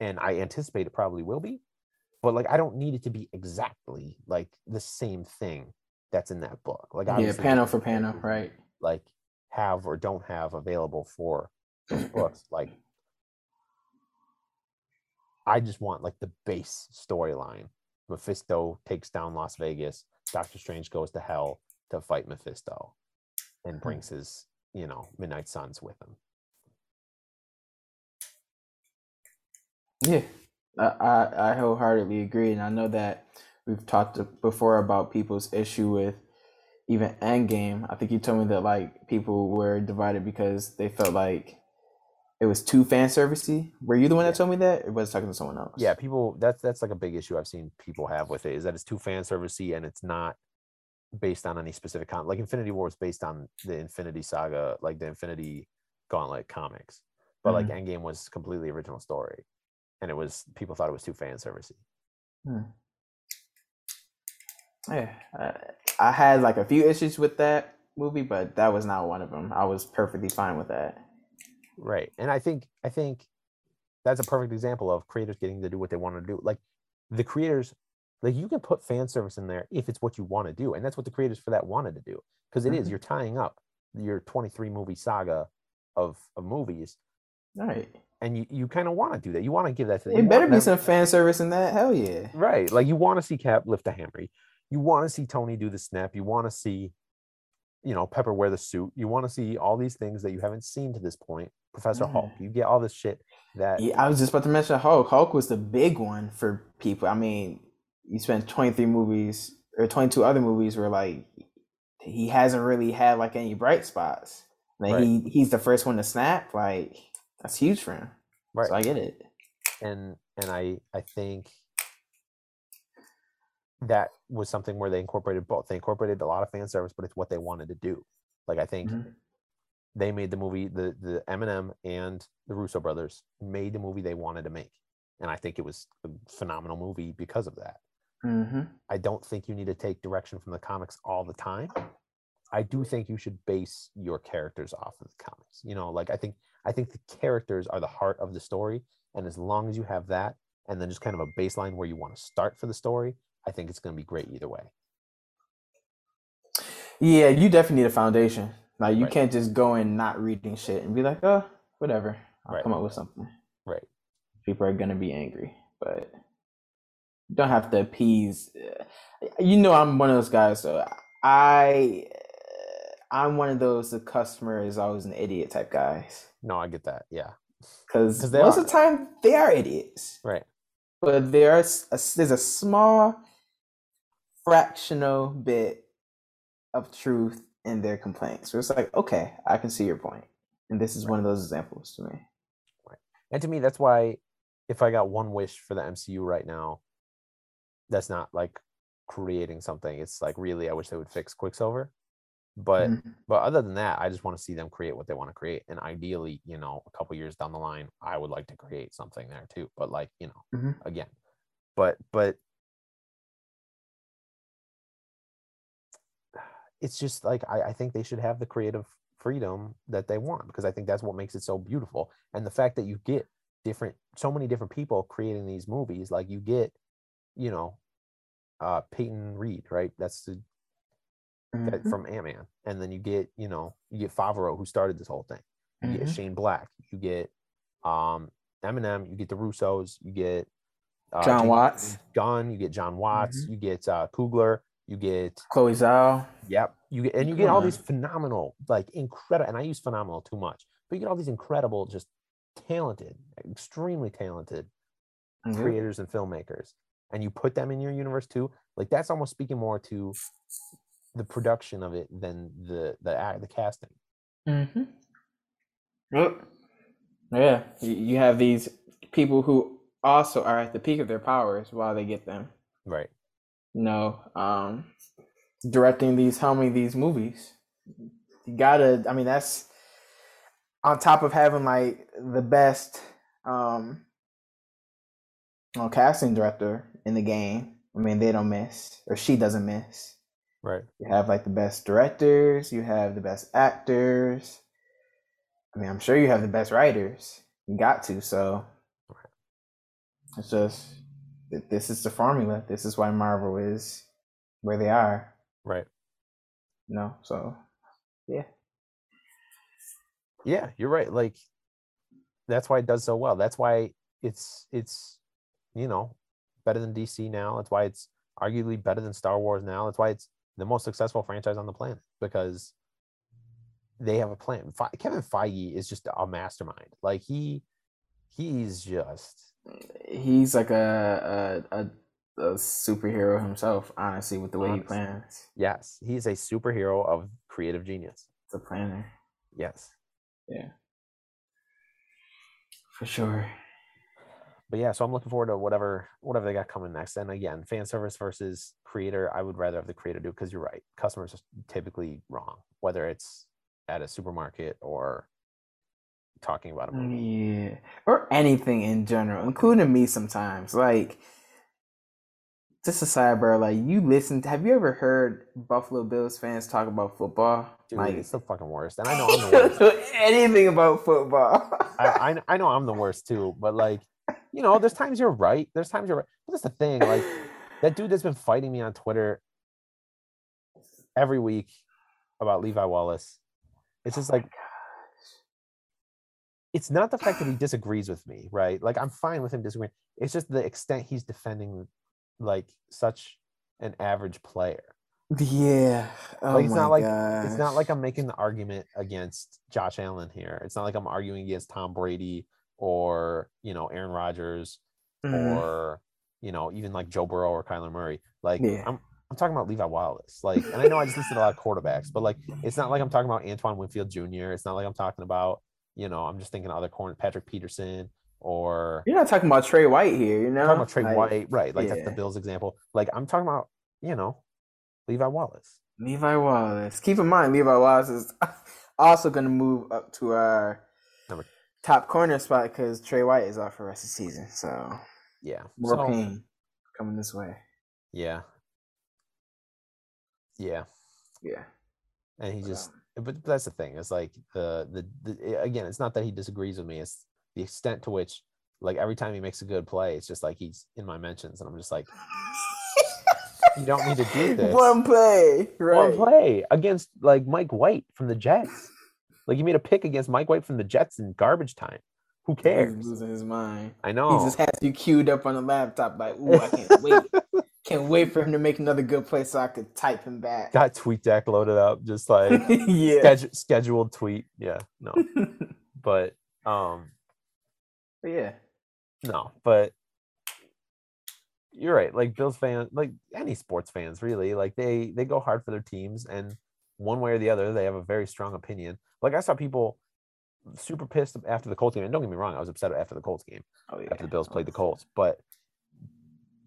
And I anticipate it probably will be, but like I don't need it to be exactly like the same thing that's in that book. Like yeah, panel for panel, right? Like have or don't have available for those books. Like I just want like the base storyline. Mephisto takes down Las Vegas. Doctor Strange goes to hell to fight Mephisto and hmm. brings his, you know, Midnight Suns with him. Yeah, I, I wholeheartedly agree, and I know that we've talked before about people's issue with even Endgame. I think you told me that like people were divided because they felt like it was too fan servicey. Were you the one that told me that, or was I talking to someone else? Yeah, people that's that's like a big issue I've seen people have with it is that it's too fan servicey and it's not based on any specific con like Infinity War is based on the Infinity Saga, like the Infinity Gauntlet comics. But like mm-hmm. Endgame was completely original story. And it was people thought it was too fan servicey. Yeah, I, I had like a few issues with that movie, but that was not one of them. I was perfectly fine with that. Right. And I think I think that's a perfect example of creators getting to do what they want to do. Like the creators, like you can put fan service in there if it's what you want to do. And that's what the creators for that wanted to do. Because it is, Mhm. you're tying up your 23 movie saga of, of movies. All right, And you, you kind of want to do that. You want to give that to them. it better be some fan service in that. Hell yeah. Right. Like you want to see Cap lift a hammer. You want to see Tony do the snap. You want to see, you know, Pepper wear the suit. You want to see all these things that you haven't seen to this point. Professor Mhm. Hulk. You get all this shit that Yeah, I was just about to mention Hulk. Hulk was the big one for people. I mean, you spent 23 movies or 22 other movies where like he hasn't really had like any bright spots. Like Right. he he's the first one to snap. Like that's huge for him. right. So I get it. and and I I think that was something where they incorporated both. They incorporated a lot of fan service, but it's what they wanted to do. Like I think Mhm. they made the movie the the Eminem and the Russo brothers made the movie they wanted to make, and I think it was a phenomenal movie because of that. Mm-hmm. I don't think you need to take direction from the comics all the time. I do think you should base your characters off of the comics. You know, like I think I think the characters are the heart of the story, and as long as you have that, and then just kind of a baseline where you want to start for the story, I think it's going to be great either way. Yeah, you definitely need a foundation. Like you Right. can't just go in not reading shit and be like, oh, whatever. I'll Right. come up with something. Right. People are gonna be angry, but you don't have to appease. Eh, you know, I'm one of those guys. So I, I'm one of those. The customer is always an idiot type guys. No, I get that. Yeah. Because most are. of the time they are idiots. Right. But there's a, there's a small fractional bit of truth in their complaints. So it's like, okay, I can see your point. And this is one of those examples to me. And to me, that's why if I got one wish for the MCU right now, that's not like creating something. It's like really, I wish they would fix Quicksilver. But Mhm. but other than that, I just want to see them create what they want to create. And ideally, you know, a couple years down the line, I would like to create something there too. But like, you know, Mhm. again, but but it's just like I, I think they should have the creative freedom that they want because I think that's what makes it so beautiful. And the fact that you get different so many different people creating these movies like you get you know uh peyton reed right that's the Mhm. from ant-man and then you get you know you get favreau who started this whole thing you get Mhm. shane black you get um eminem you get the russos you get uh, John James Watts. gunn you get john watts Mhm. you get uh Coogler you get Chloe Zhao. Yep. You get and you get all these phenomenal, like incredible, and I use phenomenal too much, but you get all these incredible, just talented, extremely talented Mhm. creators and filmmakers, and you put them in your universe too. Like that's almost speaking more to the production of it than the the act, the casting. Mm-hmm. Yep. Yeah, you, you have these people who also are at the peak of their powers while they get them. Right. You know, um, directing these, helming these movies. You gotta. I mean, that's on top of having like the best um, well, casting director in the game. I mean, they don't miss, or she doesn't miss. Right. You have like the best directors, you have the best actors. I mean, I'm sure you have the best writers. You got to, so it's just th- this is the formula. This is why Marvel is where they are. Right. You know, so yeah. Yeah, you're right. Like that's why it does so well. That's why it's it's you know better than DC now. That's why it's arguably better than Star Wars now. That's why it's the most successful franchise on the planet because they have a plan. Fe- Kevin Feige is just a mastermind. Like he he's just He's like a a, a, a superhero himself, honestly, with the way Honestly. he plans. yes, he's a superhero of creative genius. It's a planner. Yes. Yeah. For sure. But yeah, so I'm looking forward to whatever whatever they got coming next. And again, fan service versus creator, I would rather have the creator do because you're right. Customers are typically wrong, whether it's at a supermarket or talking about a movie. Yeah. Or anything in general, including me sometimes. Like just a sidebar, like you listen have you ever heard Buffalo Bills fans talk about football? Dude, like it's the fucking worst. And I know I'm the worst. anything about football. I, I I know I'm the worst too, but like, you know, there's times you're right. There's times you're right. But that's the thing. Like that dude that's been fighting me on Twitter every week about Levi Wallace. It's just like it's not the fact that he disagrees with me, right? Like I'm fine with him disagreeing. It's just the extent he's defending like such an average player. yeah. Oh Like, it's not like- gosh. It's not like I'm making the argument against Josh Allen here. It's not like I'm arguing against Tom Brady or, you know, Aaron Rodgers Mhm. or, you know, even like Joe Burrow or Kyler Murray. Like Yeah. I'm I'm talking about Levi Wallace. Like, and I know I just listed a lot of quarterbacks, but like it's not like I'm talking about Antoine Winfield Jr. It's not like I'm talking about, you know, I'm just thinking other corner Patrick Peterson or You're not talking about Tre White here, you know? talking about Tre Like, White, right? Like that's the. Bills example. Like I'm talking about, you know, Levi Wallace. Levi Wallace. Keep in mind, Levi Wallace is also going to move up to our top corner spot because Tre White is off for the rest of the season. So Yeah. more So, pain coming this way. yeah. Yeah. Yeah. and he But, just um, but that's the thing it's like the, the the again it's not that he disagrees with me it's the extent to which like every time he makes a good play it's just like he's in my mentions and i'm just like you don't need to do this One play, right? one play against like mike white from the jets like he made a pick against mike white from the jets in garbage time who He's cares losing his mind. i know. He just has you queued up on the laptop, like, ooh, I can't wait. can't wait for him to make another good play so I could type him back. got TweetDeck loaded up just like yeah. schedule, scheduled tweet yeah no but um But yeah. No, but you're right. Like Bills fans, like any sports fans, really, like they they go hard for their teams, and one way or the other, they have a very strong opinion. Like I saw people super pissed after the Colts game, and don't get me wrong, I was upset after the Colts game Oh yeah. after the Bills played the Colts, but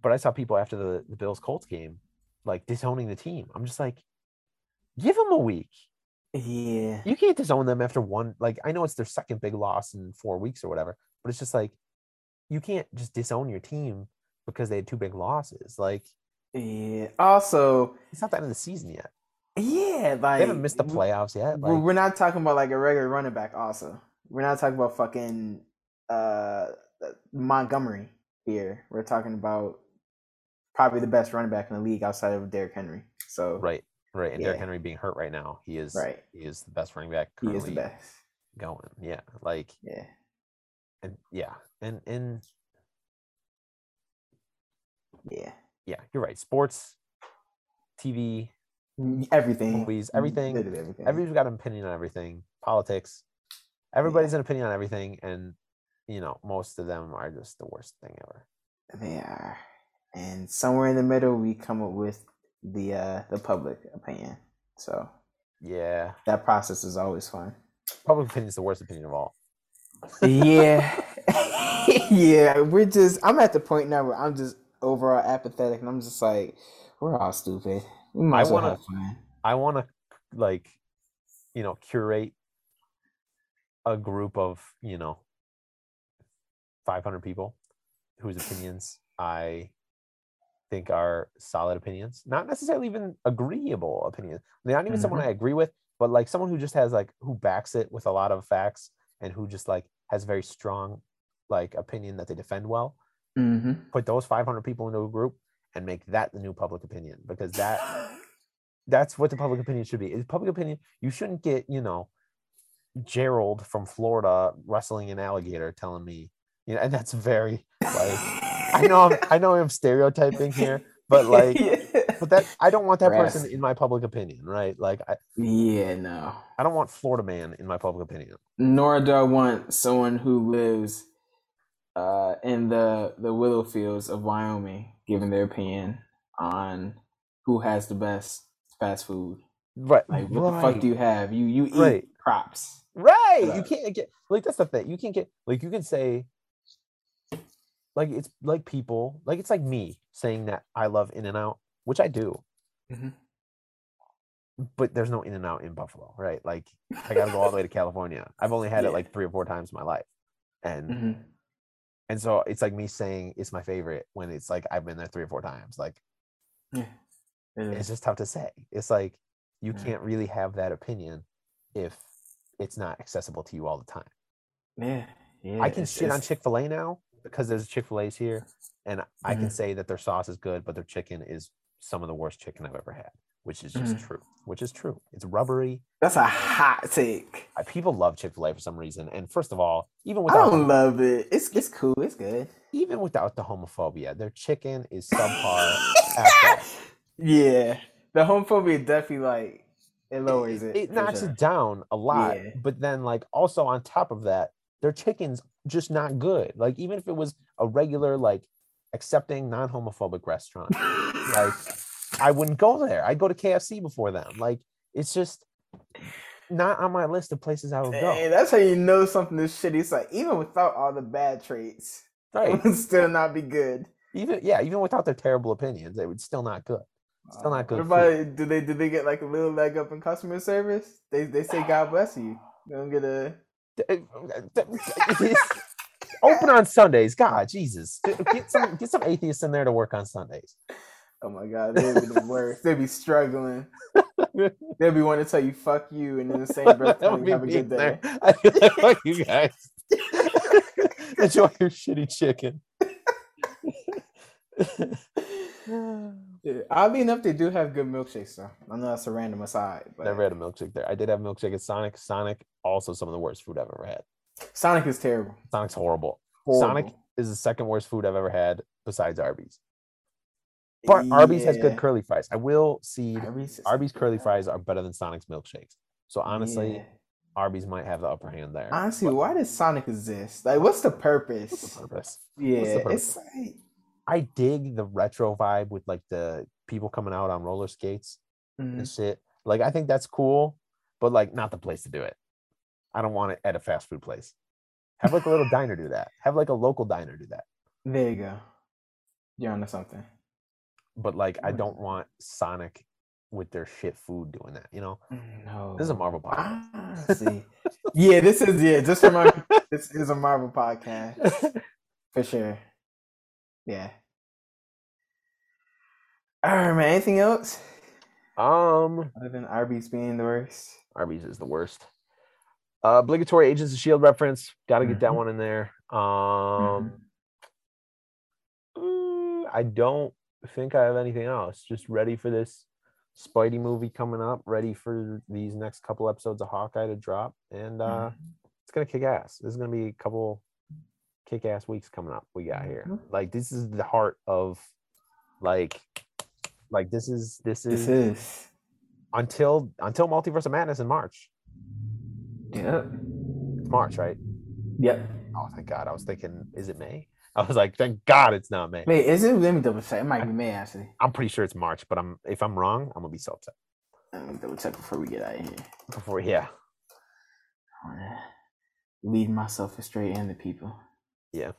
but I saw people after the the Bills Colts game like disowning the team. I'm just like, give them a week. Yeah. You can't disown them after one. Like I know it's their second big loss in four weeks or whatever, but it's just like you can't just disown your team because they had two big losses. Like Yeah. Also, it's not the end of the season yet. Yeah, like They haven't missed the playoffs yet. We're, Like, we're not talking about like a regular running back. Also, we're not talking about fucking uh Montgomery here. We're talking about probably the best running back in the league outside of Derrick Henry. So Right, right. And Derrick Henry being hurt right now, he is Right. he is the best running back he is the best. going. Yeah, like Yeah. and yeah, and and Yeah. yeah, you're right. Sports, TV, Everything. Movies, everything- everything. everybody's got an opinion on everything. Politics, everybody's an opinion on everything, and you know most of them are just the worst thing ever. They are. And somewhere in the middle we come up with the uh the public opinion. So Yeah, that process is always fun. public opinion is the worst opinion of all. yeah. yeah. We're just I'm at the point now where I'm just overall apathetic and I'm just like, we're all stupid. We might I as well wanna- have fun. I want to like, you know, curate a group of you know, five hundred people whose opinions I think are solid opinions, not necessarily even agreeable opinions. They're not even someone I agree with, but like someone who just has like who backs it with a lot of facts and who just like has very strong like opinion that they defend well. Mm-hmm. Put those 500 people into a group and make that the new public opinion because that that's what the public opinion should be. Is public opinion you shouldn't get, you know, Gerald from Florida wrestling an alligator telling me, you know, and that's very like I know I'm, I know I'm stereotyping here, but like but that I don't want that person in my public opinion, right? Like I, Yeah, no. I don't want Florida man in my public opinion. Nor do I want someone who lives uh, in the the willow fields of Wyoming giving their opinion on who has the best fast food. Right. Like, what the fuck do you have? You you eat Right. crops. Right. You can't get like that's the thing. You can't get like you can say like it's like people like it's like me saying that I love In and Out, which I do, Mhm. but there's no In and Out in Buffalo, right? Like I gotta go all the way to California. I've only had it like three or four times in my life. And Mhm. And so it's like me saying it's my favorite when it's like I've been there three or four times. Like Yeah. It it's just tough to say. It's like you Yeah. can't really have that opinion if it's not accessible to you all the time. Yeah. Yeah. I can it's- shit on Chick Fil A now because there's Chick Fil A's here, and I can Mhm. say that their sauce is good, but their chicken is some of the worst chicken I've ever had, which is just Mhm. true. Which is true. It's rubbery. That's a hot take. People love Chick Fil A for some reason, and first of all, even without I don't love it. It's it's cool. It's good. even without the homophobia, their chicken is subpar. yeah. The homophobia definitely like it lowers it. It for knocks sure. it down a lot, Yeah. but then like also on top of that, their chicken's just not good. Like even if it was a regular like accepting non-homophobic restaurant, like I wouldn't go there. I'd go to KFC before them. Like it's just not on my list of places I would Hey, go. that's how you know something is shitty. It's like even without all the bad traits, Right. it would still not be good. Even yeah, even without their terrible opinions, it would still not good. Still not Uh, good about do they do they get like a little leg up in customer service? They they say God bless you. You don't get a Open on Sundays. God, Jesus. Get some get some atheists in there to work on Sundays. Oh my god, they'd be the worst. They'd be struggling. They'd be wanting to tell you fuck you and in the same breath tell you have a good day. I feel like fuck you guys. Enjoy your shitty chicken. Oddly enough, they do have good milkshakes though. I know that's a random aside, but Never had a milkshake there. I did have milkshake at Sonic. Sonic, also some of the worst food I've ever had. Sonic is terrible. Sonic's horrible. Horrible. Sonic is the second worst food I've ever had besides Arby's. But Arby's has good curly fries. I will see Arby's, Arby's curly fries are better than Sonic's milkshakes. So honestly, Yeah. Arby's might have the upper hand there. honestly, but why does Sonic exist? Like, what's the what's purpose? the purpose? Yeah, purpose? it's like I dig the retro vibe with like the people coming out on roller skates mhm. and shit. Like I think that's cool, but like not the place to do it. I don't want it at a fast food place. Have like a little diner do that. Have like a local diner do that. there you go. You're onto something. But like I don't want Sonic with their shit food doing that, you know? No, This is a Marvel podcast. Honestly, yeah, this is yeah. Just remind this is a Marvel podcast for sure. Yeah. All right, man. Anything else um other than Arby's being the worst? Arby's is the worst. Uh, obligatory Agents of Shield reference. Got to get that Mhm. one in there. Um, mm, I don't think I have anything else. Just ready for this Spidey movie coming up. Ready for these next couple episodes of Hawkeye to drop, and uh, Mhm. it's gonna kick ass. This is gonna be a couple kick ass weeks coming up. We got here. Mhm. Like this is the heart of, like, like this is this is, This is. until until Multiverse of Madness in March. Yep. It's March, right? Yep. Oh, thank God. I was thinking, is it May? I was like, thank God it's not May. Wait, is it? Let me double check. It might be May actually. I'm pretty sure it's March, but I'm if I'm wrong, I'm gonna be so upset. Let me double check before we get out of here. Before, yeah, lead myself astray and the people. yeah.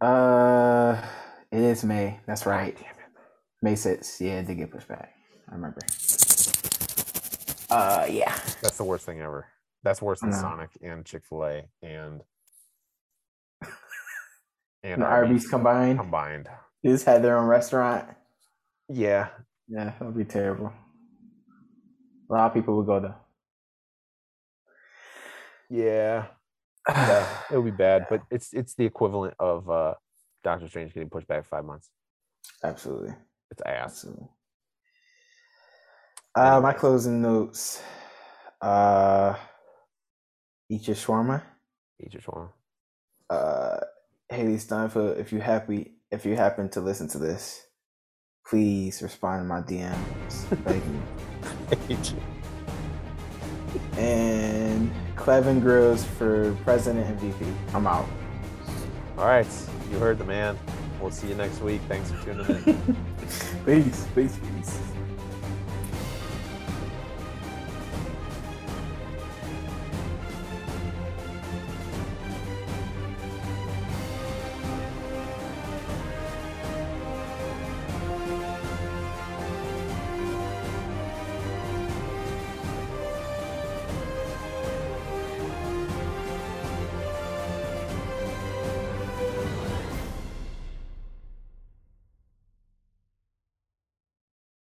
Uh, it is May. That's right. May 6th. Yeah, it did get pushed back. I remember. Uh, yeah. That's the worst thing ever. That's worse than. Sonic and Chick Fil A and and The Arby's Arby's combined. combined. They just had their own restaurant. Yeah, Yeah, that would be terrible. A lot of people would go there. yeah, yeah. It would be bad, but it's it's the equivalent of uh Doctor Strange getting pushed back five months. Absolutely. It's ass. Absolutely. Uh, my closing notes. Uh, eat your shawarma. Eat your shawarma. Uh, Hailee Steinfeld, if you happy, if you happen to listen to this, please respond to my DMs. Thank you. And Clevin Grills for president and VP. I'm out. All right, you heard the man. We'll see you next week. Thanks for tuning in. peace, peace, peace.